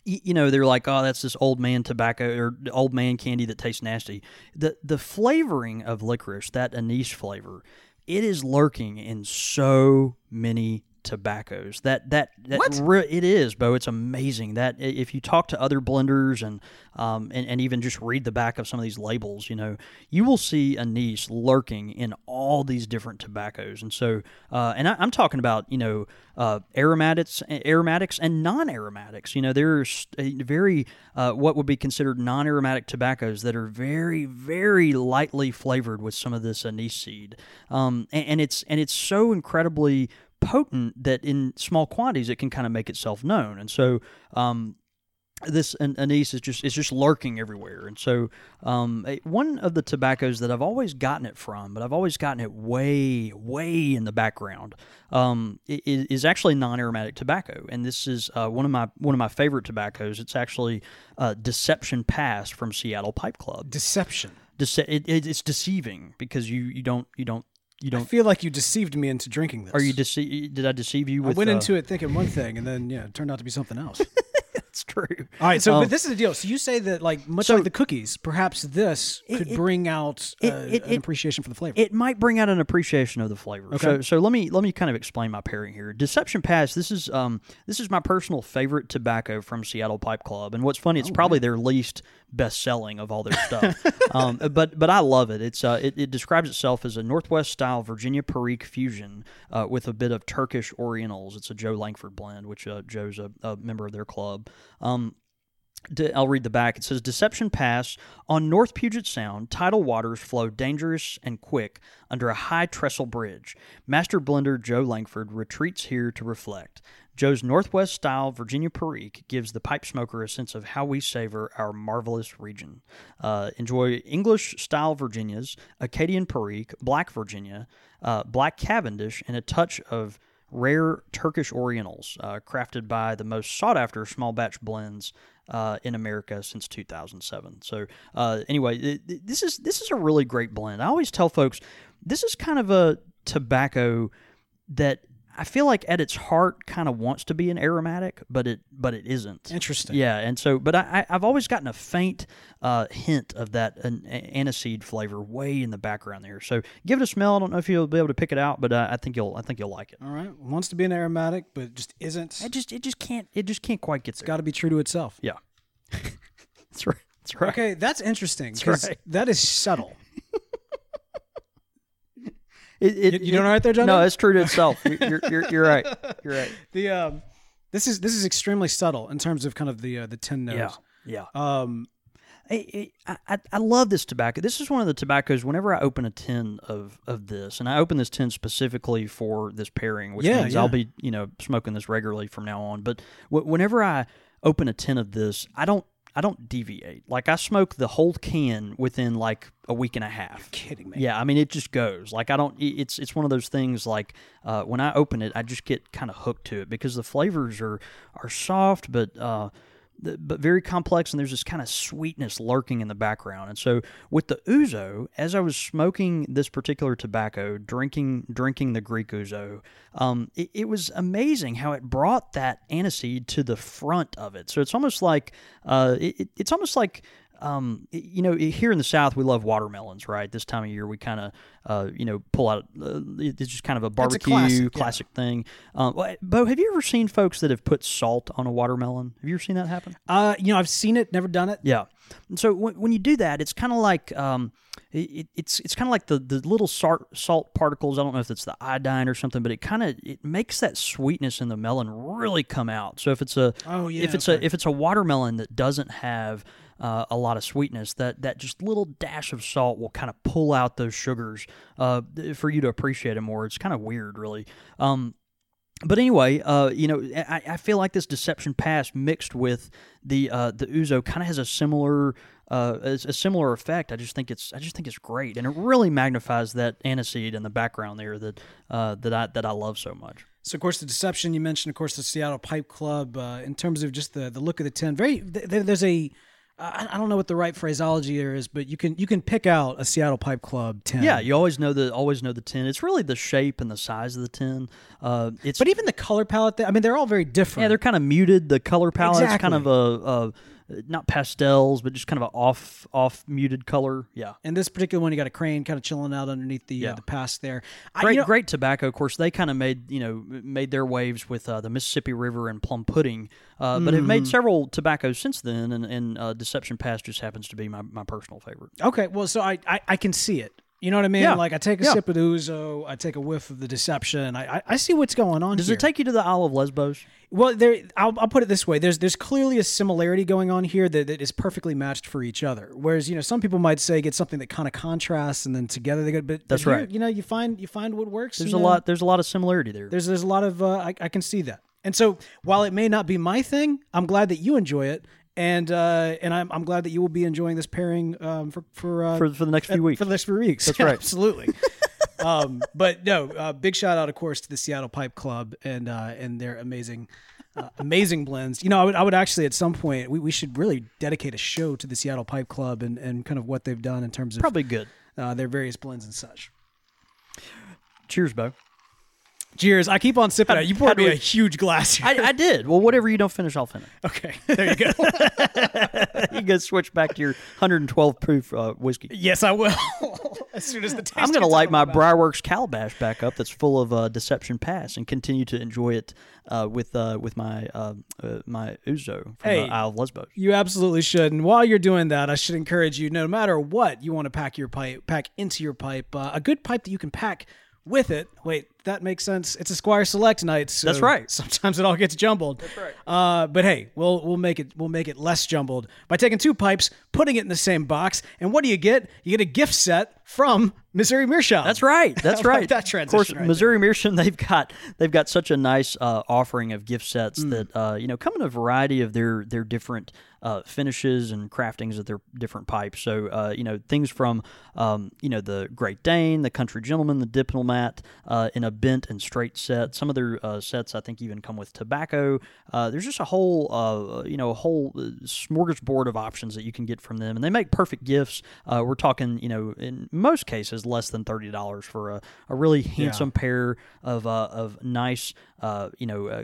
y- you know, they're like, oh, that's this old man tobacco or old man candy that tastes nasty. The the flavoring of licorice, that anise flavor, it is lurking in so many tobaccos. That that that re- it is, Bo. It's amazing that if you talk to other blenders and um and, and even just read the back of some of these labels, you know, you will see anise lurking in all these different tobaccos. And so, uh, and I, I'm talking about you know uh, aromatics, aromatics and non-aromatics. You know, there's a very uh, what would be considered non-aromatic tobaccos that are very very lightly flavored with some of this anise seed. Um, and, and it's and it's so incredibly potent that in small quantities it can kind of make itself known. And so um, this an- anise is just is just lurking everywhere. And so um, one of the tobaccos that I've always gotten it from, but I've always gotten it way way in the background, um, i- i- is actually non-aromatic tobacco. And this is uh, one of my one of my favorite tobaccos. It's actually uh, Deception Pass from Seattle Pipe Club. Deception. Dece- it, it, it's deceiving because you you don't you don't you I don't. feel like you deceived me into drinking this. Are you dece- Did I deceive you? I With, went uh, into it thinking one thing, and then yeah, it turned out to be something else. It's true. All right, so Um, but this is the deal. So you say that like much so- like the cookies, perhaps this It- could it- bring out uh, it- it- an appreciation for the flavor. It might bring out an appreciation of the flavor. So, Okay. so let me let me kind of explain my pairing here. Deception Pass. This is um this is my personal favorite tobacco from Seattle Pipe Club, and what's funny, it's probably their least best selling of all their stuff. um, but but I love it. It's uh it, it describes itself as a Northwest style Virginia Perique fusion uh, with a bit of Turkish Orientals. It's a Joe Langford blend, which uh, Joe's a, a member of their club. Um, I'll read the back. It says Deception Pass on North Puget Sound. Tidal waters flow dangerous and quick under a high trestle bridge. Master blender Joe Langford retreats here to reflect. Joe's Northwest style Virginia Perique gives the pipe smoker a sense of how we savor our marvelous region. Uh, enjoy English style Virginias, Acadian Perique, Black Virginia, uh, Black Cavendish, and a touch of rare Turkish Orientals, uh, crafted by the most sought after small batch blends uh, in America since 2007. So uh, anyway, it- this is this is a really great blend. I always tell folks this is kind of a tobacco that I feel like at its heart kind of wants to be an aromatic, but it but it isn't. Interesting. Yeah, and so, but I, I- I've always gotten a faint uh, hint of that an, aniseed flavor way in the background there. So give it a smell. I don't know if you'll be able to pick it out, but uh, I think you'll I think you'll like it. All right, wants to be an aromatic, but just isn't. It just it just can't it just can't quite get there. Got to be true to itself. yeah, that's right. That's right. Okay, that's interesting because right. that is subtle. It, it, You- you doing all right there, Johnny? No, it's true to itself. You're, you're, you're, right. You're right. The um, this is this is extremely subtle in terms of kind of the uh, the tin nose. Yeah. Yeah. Um, I, I, I- I love this tobacco. This is one of the tobaccos. Whenever I open a tin of, of this, and I open this tin specifically for this pairing, which Yeah, means yeah. I'll be you know smoking this regularly from now on. But w- whenever I open a tin of this, I don't I don't deviate. Like I smoke the whole can within like a week and a half. kidding me. Yeah, I mean it just goes. Like I don't. It's it's one of those things. Like uh, when I open it, I just get kind of hooked to it because the flavors are are soft, but uh, but very complex, and there's this kind of sweetness lurking in the background. And so with the ouzo, as I was smoking this particular tobacco, drinking drinking the Greek ouzo, um, it, it was amazing how it brought that aniseed to the front of it. So it's almost like uh, it- it's almost like um, you know, here in the South, we love watermelons, right? This time of year, we kind of, uh, you know, pull out. Uh, it's just kind of a a barbecue classic, yeah. thing. Um, Bo, have you ever seen folks that have put salt on a watermelon? Have you ever seen that happen? Uh, you know, I've seen it, never done it. Yeah. And so when, when you do that, it's kind of like um, it, it's it's kind of like the the little salt salt particles. I don't know if it's the iodine or something, but it kind of it makes that sweetness in the melon really come out. So if it's a Oh, yeah, if it's okay. a if it's a watermelon that doesn't have uh, a lot of sweetness, that that just little dash of salt will kind of pull out those sugars uh, for you to appreciate it more. It's kind of weird, really. Um, but anyway, uh, you know, I, I feel like this Deception Pass mixed with the uh, the Ouzo kind of has a similar uh, a, similar effect. I just think it's I just think it's great, and it really magnifies that aniseed in the background there that uh, that I that I love so much. So, of course, the deception you mentioned, of course, the Seattle Pipe Club. Uh, in terms of just the the look of the tin, very th- there's a I, I don't know what the right phraseology there is, but you can you can pick out a Seattle Pipe Club tin. Yeah, you always know the always know the tin. It's really the shape and the size of the tin. Uh, it's but even the color palette. I mean, they're all very different. yeah, they're kind of muted. The color palette is kind of a, a not pastels, but just kind of an off off muted color. Yeah. and this particular one, you got a crane kind of chilling out underneath the Yeah. uh, the pass there. I- Great, you know- great tobacco. Of course, they kind of made you know made their waves with uh, the Mississippi River and plum pudding, uh, but have made Mm-hmm. several tobaccos since then. And, and uh, Deception Pass just happens to be my, my personal favorite. Okay, well, so I, I I can see it. You know what I mean? Yeah. Like I take a Yeah. sip of the Ouzo, I take a whiff of the Deception. I I, I see what's going on. Does here. it take you to the Isle of Lesbos? Well, there. I'll, I'll put it this way: there's there's clearly a similarity going on here that, that is perfectly matched for each other. Whereas you know some people might say get something that kind of contrasts and then together they go. But That's but right. You know, you find you find what works. There's a uh, lot. There's a lot of similarity there. There's there's a lot of uh, I, I can see that. And so while it may not be my thing, I'm glad that you enjoy it. And uh, and I'm, I'm glad that you will be enjoying this pairing um, for for, uh, for, for the next few weeks. for the next few weeks. That's right. Absolutely. um, but no, uh, big shout out, of course, to the Seattle Pipe Club and uh, and their amazing, uh, amazing blends. You know, I would, I would actually at some point we, we should really dedicate a show to the Seattle Pipe Club and, and kind of what they've done in terms of Probably good. uh, their various blends and such. Cheers, Bo. Cheers! I keep on sipping. It. You poured me we- a huge glass here. I, I did. Well, whatever you don't finish, I'll finish. okay, there you go. you can switch back to your 112 proof uh, whiskey. yes, I will. as soon as the taste. I'm going to light my. Briarworks calabash back up that's full of uh, Deception Pass and continue to enjoy it uh, with uh, with my uh, uh, my Ouzo from Hey. the Isle of Lesbos. You absolutely should. And while you're doing that, I should encourage you, no matter what you want to pack your pipe, pack into your pipe, uh, a good pipe that you can pack with it. Wait, that makes sense. It's a Squire Select night. So That's right. Sometimes it all gets jumbled. That's right. Uh, but hey, we'll we'll make it we'll make it less jumbled by taking two pipes, putting it in the same box, and what do you get? You get a gift set from Missouri Meerschaum. That's right. That's I like right. that Of course, right Missouri Meerschaum they've got they've got such a nice uh, offering of gift sets Mm. that uh, you know come in a variety of their their different uh, finishes and craftings of their different pipes. So uh, you know things from um, you know the Great Dane, the Country Gentleman, the Diplomat uh, in a bent and straight set. Some of their uh, sets I think even come with tobacco. Uh, there's just a whole uh, you know a whole uh, smorgasbord of options that you can get from them, and they make perfect gifts. Uh, we're talking you know in most cases less than thirty dollars for a, a really handsome pair of uh, of nice uh, you know uh,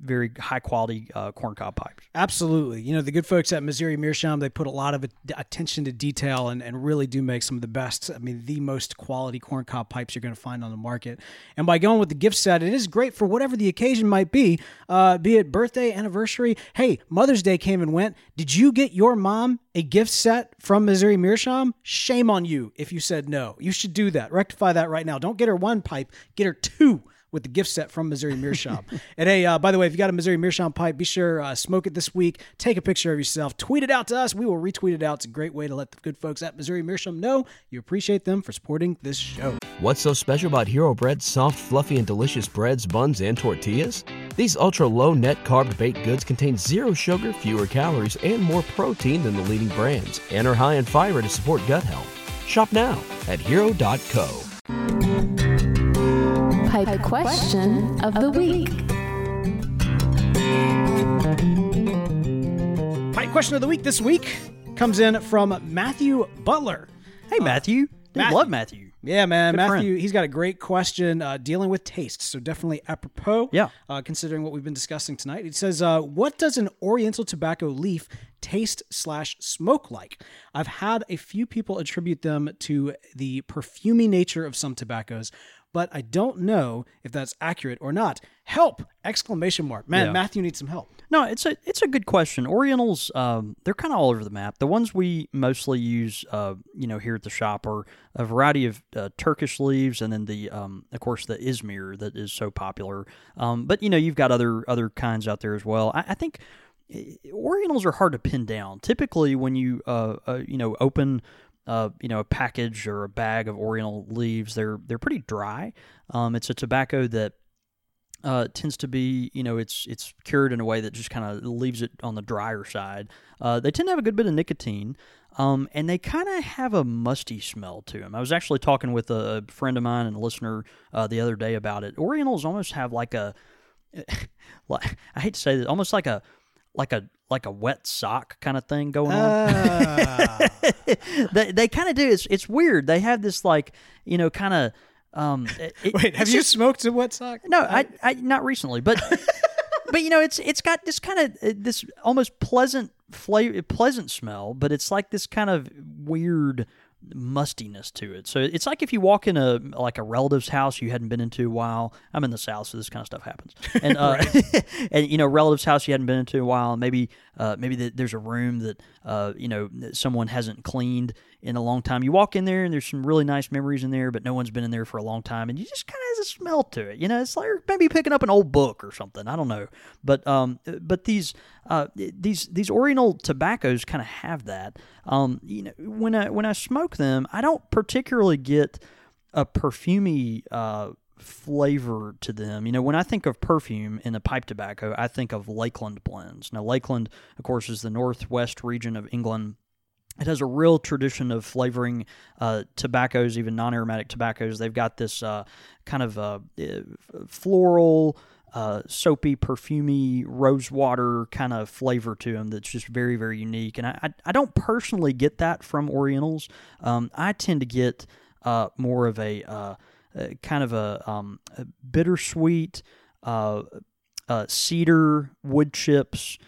very high quality uh, corncob pipes. Absolutely. You know, the good folks at Missouri Meerschaum, they put a lot of attention to detail and, and really do make some of the best, I mean, the most quality corncob pipes you're going to find on the market. And by going with the gift set, it is great for whatever the occasion might be, uh, be it birthday, anniversary. Hey, Mother's Day came and went. Did you get your mom a gift set from Missouri Meerschaum? Shame on you if you said no. You should do that. Rectify that right now. Don't get her one pipe, get her two with the gift set from Missouri Meerschaum. and hey, uh, by the way, if you got a Missouri Meerschaum pipe, be sure uh, smoke it this week. Take a picture of yourself, tweet it out to us. We will retweet it out. It's a great way to let the good folks at Missouri Meerschaum know you appreciate them for supporting this show. What's so special about Hero Bread's soft, fluffy, and delicious breads, buns, and tortillas? These ultra low net carb baked goods contain zero sugar, fewer calories, and more protein than the leading brands, and are high in fiber to support gut health. Shop now at hero.co. Pipe question of the week. Pipe question of the week this week comes in from Matthew Butler. Hey Matthew, Dude, Matthew. love Matthew. Yeah, man. Good Matthew, friend. he's got a great question uh, dealing with taste. So definitely apropos. Yeah. Uh, considering what we've been discussing tonight. It says, uh, what does an Oriental tobacco leaf taste slash smoke like? I've had a few people attribute them to the perfumey nature of some tobaccos, but I don't know if that's accurate or not. Help! Exclamation mark. Man, Yeah. Matthew needs some help. No, it's a it's a good question. Orientals, um, they're kind of all over the map. The ones we mostly use, uh, you know, here at the shop are a variety of uh, Turkish leaves, and then the, um, of course, the Izmir that is so popular. Um, but you know, you've got other other kinds out there as well. I, I think eh, Orientals are hard to pin down. Typically, when you uh, uh you know open uh, you know, a package or a bag of Oriental leaves, they're they're pretty dry. Um, it's a tobacco that uh, tends to be, you know, it's it's cured in a way that just kind of leaves it on the drier side. Uh, they tend to have a good bit of nicotine, um, and they kind of have a musty smell to them. I was actually talking with a friend of mine and a listener uh, the other day about it. Orientals almost have like a, like I hate to say this, almost like a like a like a wet sock kind of thing going on. Ah. they they kind of do. It's it's weird. They have this like you know kind of um. it- Wait, have you just- smoked a wet sock? no, I, I not recently, but but you know, it's it's got this kind of uh, this almost pleasant flavor, pleasant smell, but it's like this kind of weird mustiness to it. So it's like if you walk in a like a relative's house you hadn't been into a while. I'm in the south, so this kind of stuff happens. And uh, and you know, relative's house you hadn't been into a while. Maybe uh, maybe the, there's a room that uh, you know someone hasn't cleaned in a long time. You walk in there and there's some really nice memories in there, but no one's been in there for a long time, and you just kind of has a smell to it. You know, it's like maybe picking up an old book or something. I don't know, but um, but these uh, these these Oriental tobaccos kind of have that. Um, you know, when I when I smoke them, I don't particularly get a perfumy uh, flavor to them. You know, when I think of perfume in a pipe tobacco, I think of Lakeland blends. Now, Lakeland, of course, is the northwest region of England. It has a real tradition of flavoring uh, tobaccos, even non-aromatic tobaccos. They've got this uh, kind of uh, eh, floral, uh, soapy, perfumy, rosewater kind of flavor to them that's just very, very unique. And I, I, I don't personally get that from Orientals. Um, I tend to get uh, more of a uh, kind of a, um, a bittersweet, uh, uh, cedar, wood chips,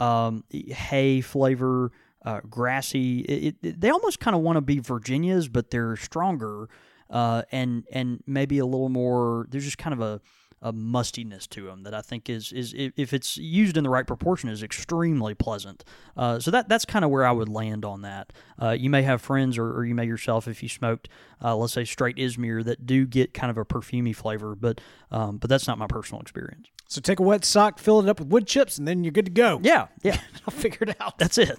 um, hay flavor, uh, grassy. It, it, they almost kind of want to be Virginias, but they're stronger uh, and and maybe a little more. There's just kind of a a mustiness to them that I think is is if it's used in the right proportion is extremely pleasant. Uh, so that that's kind of where I would land on that. Uh, you may have friends or, or you may yourself if you smoked, uh, let's say straight Izmir that do get kind of a perfumey flavor, but um, but that's not my personal experience. So take a wet sock, fill it up with wood chips, and then you're good to go. Yeah, yeah, I'll figure it out. that's it.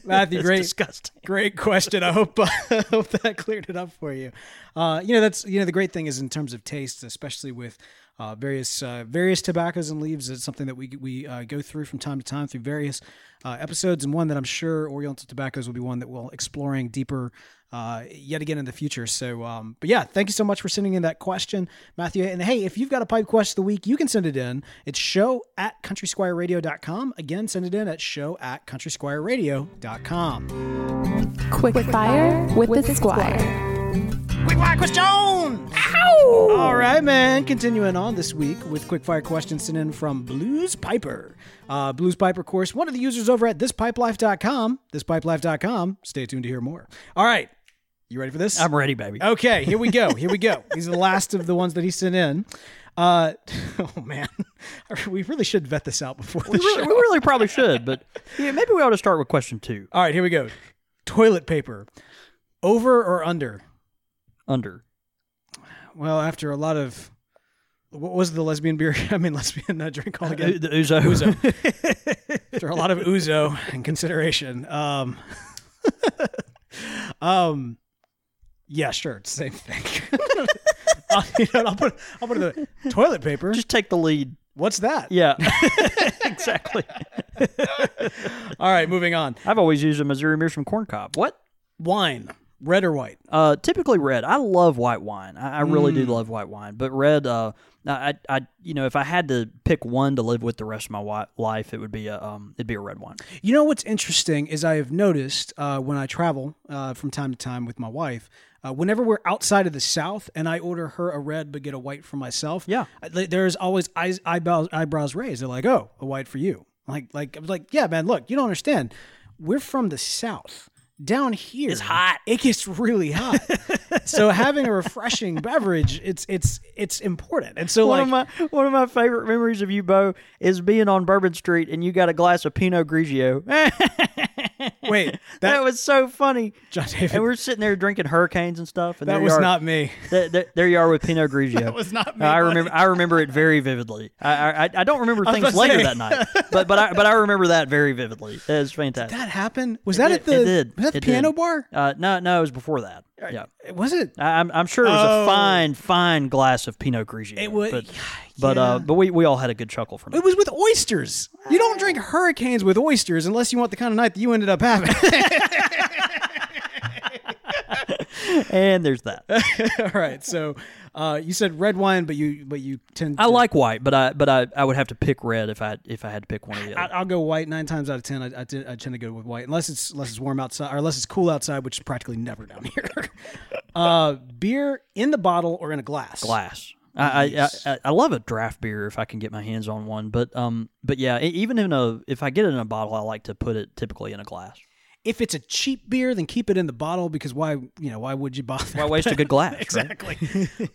Matthew, great, disgusting. great question. I hope I hope that cleared it up for you. Uh, you know, that's you know the great thing is in terms of taste, especially with uh, various uh, various tobaccos and leaves, it's something that we we uh, go through from time to time through various uh, episodes, and one that I'm sure Oriental Tobaccos will be one that we'll exploring deeper. Uh, yet again in the future. So, um, but yeah, thank you so much for sending in that question, Matthew. And hey, if you've got a pipe question of the week, you can send it in. It's show at countrysquireradio.com. Again, send it in at show at countrysquireradio.com. Quick Quick fire with the squire. Quick fire question. All right, man. Continuing on this week with quick fire questions sent in from Blues Piper. Uh, Blues Piper, of course, one of the users over at thispipelife.com. Thispipelife.com. Stay tuned to hear more. All right. You ready for this? I'm ready, baby. Okay, here we go. Here we go. These are the last of the ones that he sent in. Uh, oh man, we really should vet this out before the we, really, show. we really probably should, but yeah, maybe we ought to start with question two. All right, here we go. Toilet paper, over or under? Under. Well, after a lot of what was the lesbian beer? I mean, lesbian uh, drink called Uh, the Ouzo. Ouzo. after a lot of Ouzo and consideration. Um, um, yeah, sure, it's the same thing. I'll, you know, I'll put I'll put the toilet paper. Just take the lead. What's that? Yeah, exactly. All right, moving on. I've always used a Missouri from Corn Cob. What? Wine, red or white? Uh, typically red. I love white wine. I, I really do love white wine. But red, uh, I, I, you know, if I had to pick one to live with the rest of my life, it would be a, um, it'd be a red wine. You know what's interesting is I have noticed uh, when I travel uh, from time to time with my wife, uh, whenever we're outside of the South and I order her a red but get a white for myself, Yeah. I- there's always eyes, eyebrows, eyebrows raised. They're like, "Oh, a white for you." Like, like I was like, "Yeah, man, look, you don't understand. We're from the South." Down here, It's hot. It gets really hot. so having a refreshing beverage, it's it's it's important. And so One like, of my one of my favorite memories of you, Bo, is being on Bourbon Street and you got a glass of Pinot Grigio. wait, that, that, was so funny. John David, And we're sitting there drinking hurricanes and stuff. And that was are- not me. Th- th- there you are with Pinot Grigio. That was not me. I remember. I remember it very vividly. I I, I don't remember things later say. that night, but but I but I remember that very vividly. It was fantastic. That happened? Was that It at the it did. was that the It piano did. bar? Uh, no, no, it was before that. Yeah, Was it? I'm I'm sure it was Oh. a fine fine glass of Pinot Grigio. It was- but but yeah. uh, but we, we all had a good chuckle from It it. was with oysters. You don't drink hurricanes with oysters unless you want the kind of night that you ended up having. And there's that. All right. So, Uh, you said red wine, but you but you tend. I to, like white, but I but I, I would have to pick red if I if I had to pick one of the I, other. I'll go white nine times out of ten. I, I, tend, I tend to go with white unless it's unless it's warm outside or unless it's cool outside, which is practically never down here. uh, beer in the bottle or in a glass. Glass. I, I, I I love a draft beer if I can get my hands on one, but um but yeah, even in a if I get it in a bottle, I like to put it typically in a glass. If it's a cheap beer, then keep it in the bottle because why you know why would you bother? Why waste a good glass? exactly.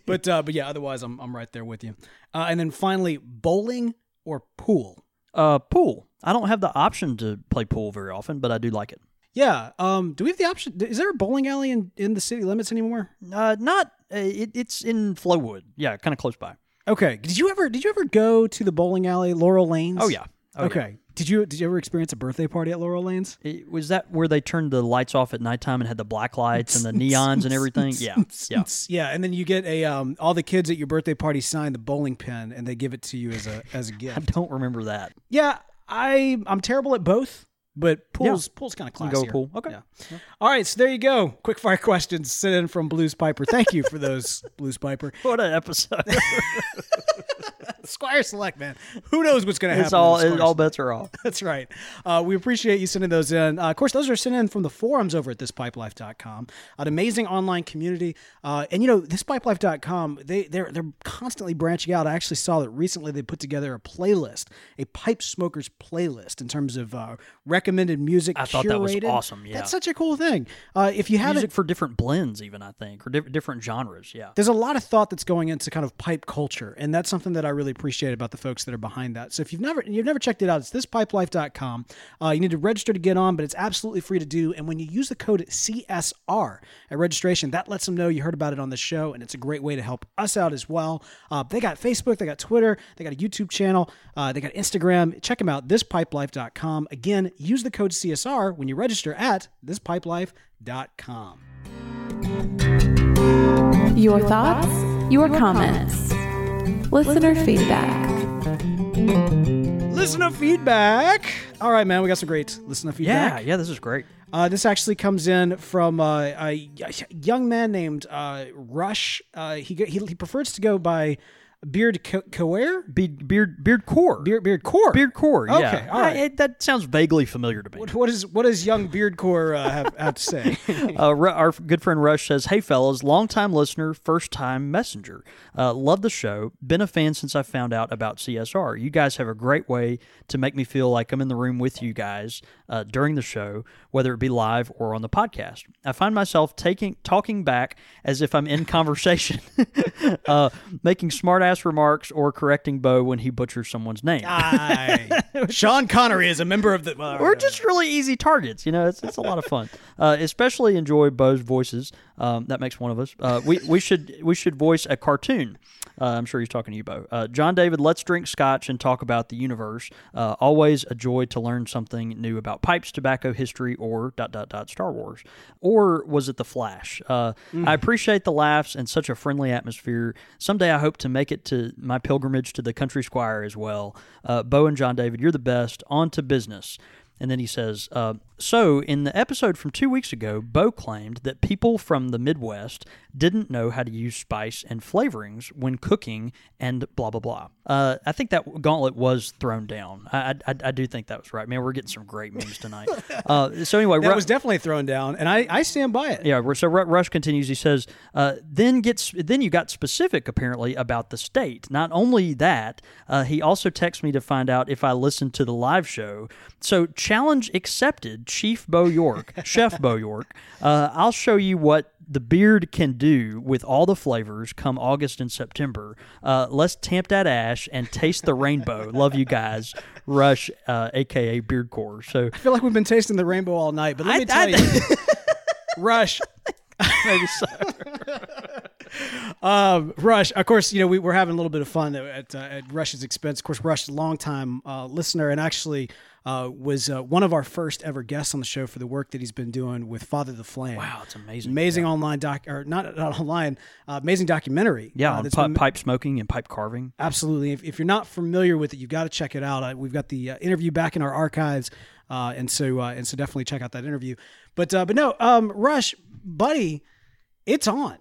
but uh, but yeah, otherwise I'm I'm right there with you. Uh, and then finally, bowling or pool. Uh, pool. I don't have the option to play pool very often, but I do like it. Yeah. Um. Do we have the option? Is there a bowling alley in, in the city limits anymore? Uh, not uh, it, it's in Flowwood. Yeah, kind of close by. Okay. Did you ever Did you ever go to the bowling alley, Laurel Lanes? Oh yeah. Oh, yeah. Okay. Did you Did you ever experience a birthday party at Laurel Lanes? It- was that where they turned the lights off at nighttime and had the black lights and the neons and everything? Yeah, yeah. Yeah. And then you get a um. All the kids at your birthday party sign the bowling pin and they give it to you as a as a I gift. I don't remember that. Yeah. I I'm terrible at both. But pool's pool's kind of You classier. go pool. Okay. Yeah. All right, so there you go. Quick fire questions sent in from Blues Piper. Thank you for those, Blues Piper. What an episode! Squire Select, man. Who knows what's going to happen? it's all in it, all bets are off. That's right. Uh, we appreciate you sending those in. Uh, of course, those are sent in from the forums over at thispipelife.com, an amazing online community. Uh, and you know, thispipelife.com, they they're they're constantly branching out. I actually saw that recently they put together a playlist, a pipe smokers playlist in terms of uh, recommended music. I thought that was curated. awesome, yeah. that's such a cool thing. Uh, if you haven't Music for different blends, even I think, or di- different genres. Yeah. there's a lot of thought that's going into kind of pipe culture and that's something that i really appreciate about the folks that are behind that. So if you've never you've never checked it out it's thispipelife.com uh, you need to register to get on but it's absolutely free to do. And when you use the code csr at registration that lets them know you heard about it on the show and it's a great way to help us out as well. Uh, they got facebook they got twitter they got a youtube channel uh, they got instagram. Check them out thispipelife.com again use the code csr when you register at thispipelife.com Your thoughts, your comments, listener feedback. Listener feedback. All right, man, we got some great listener Yeah, feedback. yeah, yeah, this is great. Uh, this actually comes in from uh, a young man named uh, Rush. Uh, he, go- he he prefers to go by Beard Co- Coer. Be- beard, beard core, Beard Beard Core. beard core. Yeah, Okay, all right. I- it- that sounds vaguely familiar to me. What, what is what does young Beard Core uh, have, have to say? Uh, our good friend Rush says, "Hey fellas, long time listener, first time messenger. Uh, love the show. Been a fan since I found out about CSR. You guys have a great way to make me feel like I'm in the room with you guys uh, during the show, whether it be live or on the podcast. I find myself taking talking back as if I'm in conversation, uh, making smart ass remarks or correcting Bo when he butchers someone's name. Aye. Sean Connery is a member of the. well, We're just really easy targets. You know, it's, it's a lot of fun. Uh, especially enjoy Bo's voices. Um, that makes one of us. Uh, we we should we should voice a cartoon. Uh, I'm sure he's talking to you, Bo. Uh, John David, let's drink scotch and talk about the universe. Uh, always a joy to learn something new about pipes, tobacco, history, or dot dot dot Star Wars. Or was it the Flash? Uh, I appreciate the laughs and such a friendly atmosphere. Someday I hope to make it to my pilgrimage to the Country Squire as well. Uh, Bo and John David, you're the best. On to business. And then he says, uh, So, in the episode from two weeks ago, Bo claimed that people from the Midwest didn't know how to use spice and flavorings when cooking and blah, blah, blah. Uh, I think that gauntlet was thrown down. I, I, I do think that was right. Man, we're getting some great memes tonight. uh, so, anyway, That Ru- was definitely thrown down, and I, I stand by it. yeah, so Ru- Rush continues. He says, uh, "Then gets then you got specific apparently about the state. Not only that, uh, he also texts me to find out if I listened to the live show. So challenge accepted, Chief Bo York, Chef Bo York. Uh, I'll show you what." The beard can do with all the flavors come August and September. Uh, let's tamp that ash and taste the rainbow. Love you guys, Rush, uh, aka Beard Core. So I feel like we've been tasting the rainbow all night, but let I- me tell I- you, Rush, maybe so. Um, Rush, of course, you know we, we're having a little bit of fun at, uh, at Rush's expense. Of course, Rush is a longtime uh, listener and actually uh, was uh, one of our first ever guests on the show for the work that he's been doing with Father the Flame. Wow, it's amazing. Amazing online doc, or not, not online, uh, amazing documentary. Yeah, uh, on pi- been- pipe smoking and pipe carving. Absolutely. If, if you're not familiar with it, you've got to check it out. Uh, we've got the uh, interview back in our archives, uh, and so uh, and so definitely check out that interview. But uh, but no, um, Rush, buddy, it's on.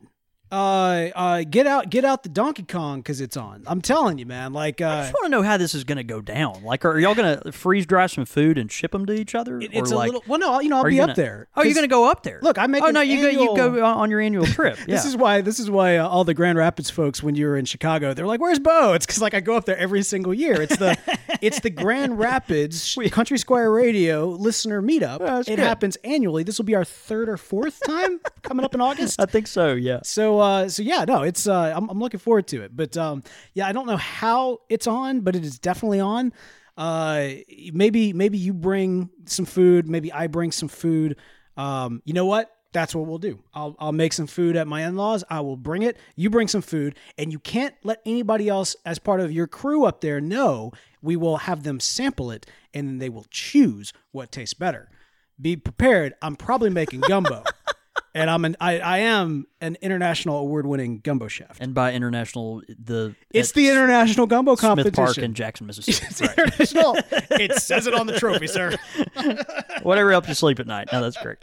Uh, uh, get out, get out the Donkey Kong because it's on. I'm telling you, man. Like, I uh, just want to know how this is going to go down. Like, are y'all going to freeze dry some food and ship them to each other? it- or it's like, a little. Well, no, you know, I'll be up gonna- there. Oh, you're going to go up there? Look, I make Oh no, you go. You go on your annual trip. Yeah. This is why. This is why uh, all the Grand Rapids folks, when you were in Chicago, they're like, "Where's Bo?" It's because like I go up there every single year. It's the, it's the Grand Rapids Country Squire Radio listener meetup. that's it good. happens annually. This will be our third or fourth time coming up in August. I think so. Yeah. So, uh, so yeah, no, it's uh, I'm, I'm looking forward to it. But um, yeah, I don't know how it's on, but it is definitely on. Uh, maybe maybe you bring some food, maybe I bring some food. Um, you know what? That's what we'll do. I'll I'll make some food at my in-laws. I will bring it. You bring some food, and you can't let anybody else as part of your crew up there know. We will have them sample it, and then they will choose what tastes better. Be prepared. I'm probably making gumbo. and I'm an I, I am an international award winning gumbo chef. And by international, the It's the international gumbo Smith competition. Park in Jackson, Mississippi. It's Right. international. it says it on the trophy, sir. Whatever helps you sleep at night. No, that's great.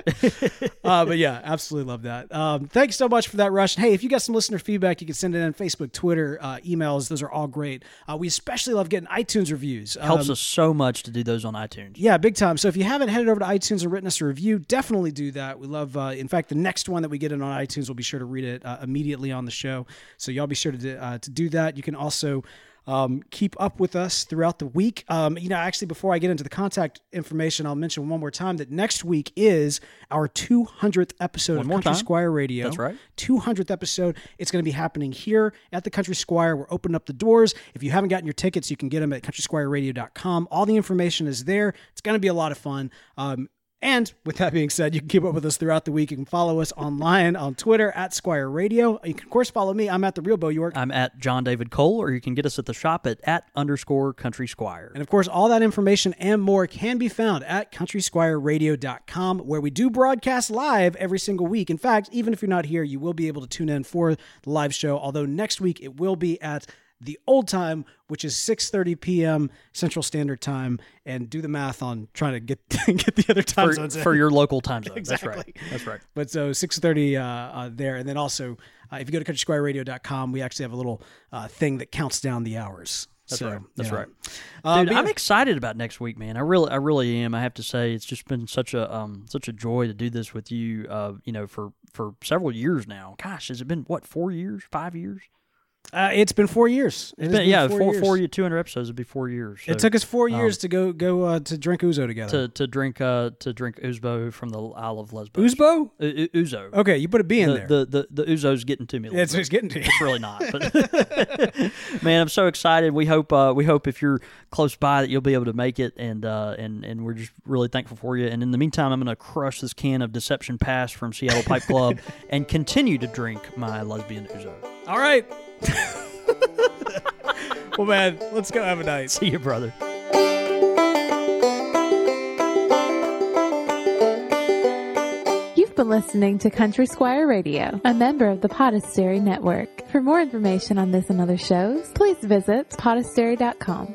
Uh, but yeah, absolutely love that. Um, thanks so much for that, Rush. Hey, if you got some listener feedback, you can send it in Facebook, Twitter, uh, emails. Those are all great. Uh, we especially love getting iTunes reviews. helps Um, us so much to do those on iTunes. Yeah, big time. So if you haven't headed over to iTunes and written us a review, definitely do that. We love. Uh, in fact, the next one that we get in on iTunes, we'll be sure to read it uh, immediately on the show. So y'all be sure to do- uh, to do that. You can also. Um, keep up with us throughout the week. Um, you know, actually, before I get into the contact information, I'll mention one more time that next week is our 200th episode of more Country time? Squire Radio. That's right. 200th episode. It's going to be happening here at the Country Squire. We're opening up the doors. If you haven't gotten your tickets, you can get them at countrysquireradio.com. All the information is there. It's going to be a lot of fun. Um, and with that being said, you can keep up with us throughout the week. You can follow us online on Twitter at Squire Radio. You can, of course, follow me. I'm at the Real Bo York. I'm at John David Cole, or you can get us at the shop at at underscore Country Squire. And of course, all that information and more can be found at countrysquireradio.com, where we do broadcast live every single week. In fact, even if you're not here, you will be able to tune in for the live show. Although next week it will be at the old time, which is 6:30 p.m. Central Standard Time, and do the math on trying to get get the other time For, zones in. for your local time zone. That's Exactly. right. That's right. But so 6:30 uh, uh, there, and then also uh, if you go to countrysquireradio.com, we actually have a little uh, thing that counts down the hours. That's So, right. That's yeah. right. Uh, Dude, I'm yeah. excited about next week, man. I really, I really am. I have to say, it's just been such a, um, such a joy to do this with you. Uh, you know, for for several years now. Gosh, has it been what four years, five years? Uh, it's been four years. It has Been- been yeah, four four, years. four, year- 200 episodes would be four years. So It took us four years to go go uh, to drink Ouzo together. to to drink uh to drink Uzbo from the Isle of Lesbos. Uzbo? U- Ouzo. Okay, you put a B in the, there. the the the Ouzo's getting to me. A it's, bit. it's getting to you. It's really not, but man, I'm so excited. We hope uh, we hope if you're close by that you'll be able to make it, and uh, and and we're just really thankful for you. And in the meantime, I'm going to crush this can of Deception Pass from Seattle Pipe Club and continue to drink my lesbian Ouzo. All right. well, man, let's go have a night. See you, brother. You've been listening to Country Squire Radio, a member of the Podastery Network. For more information on this and other shows, please visit podastery.com.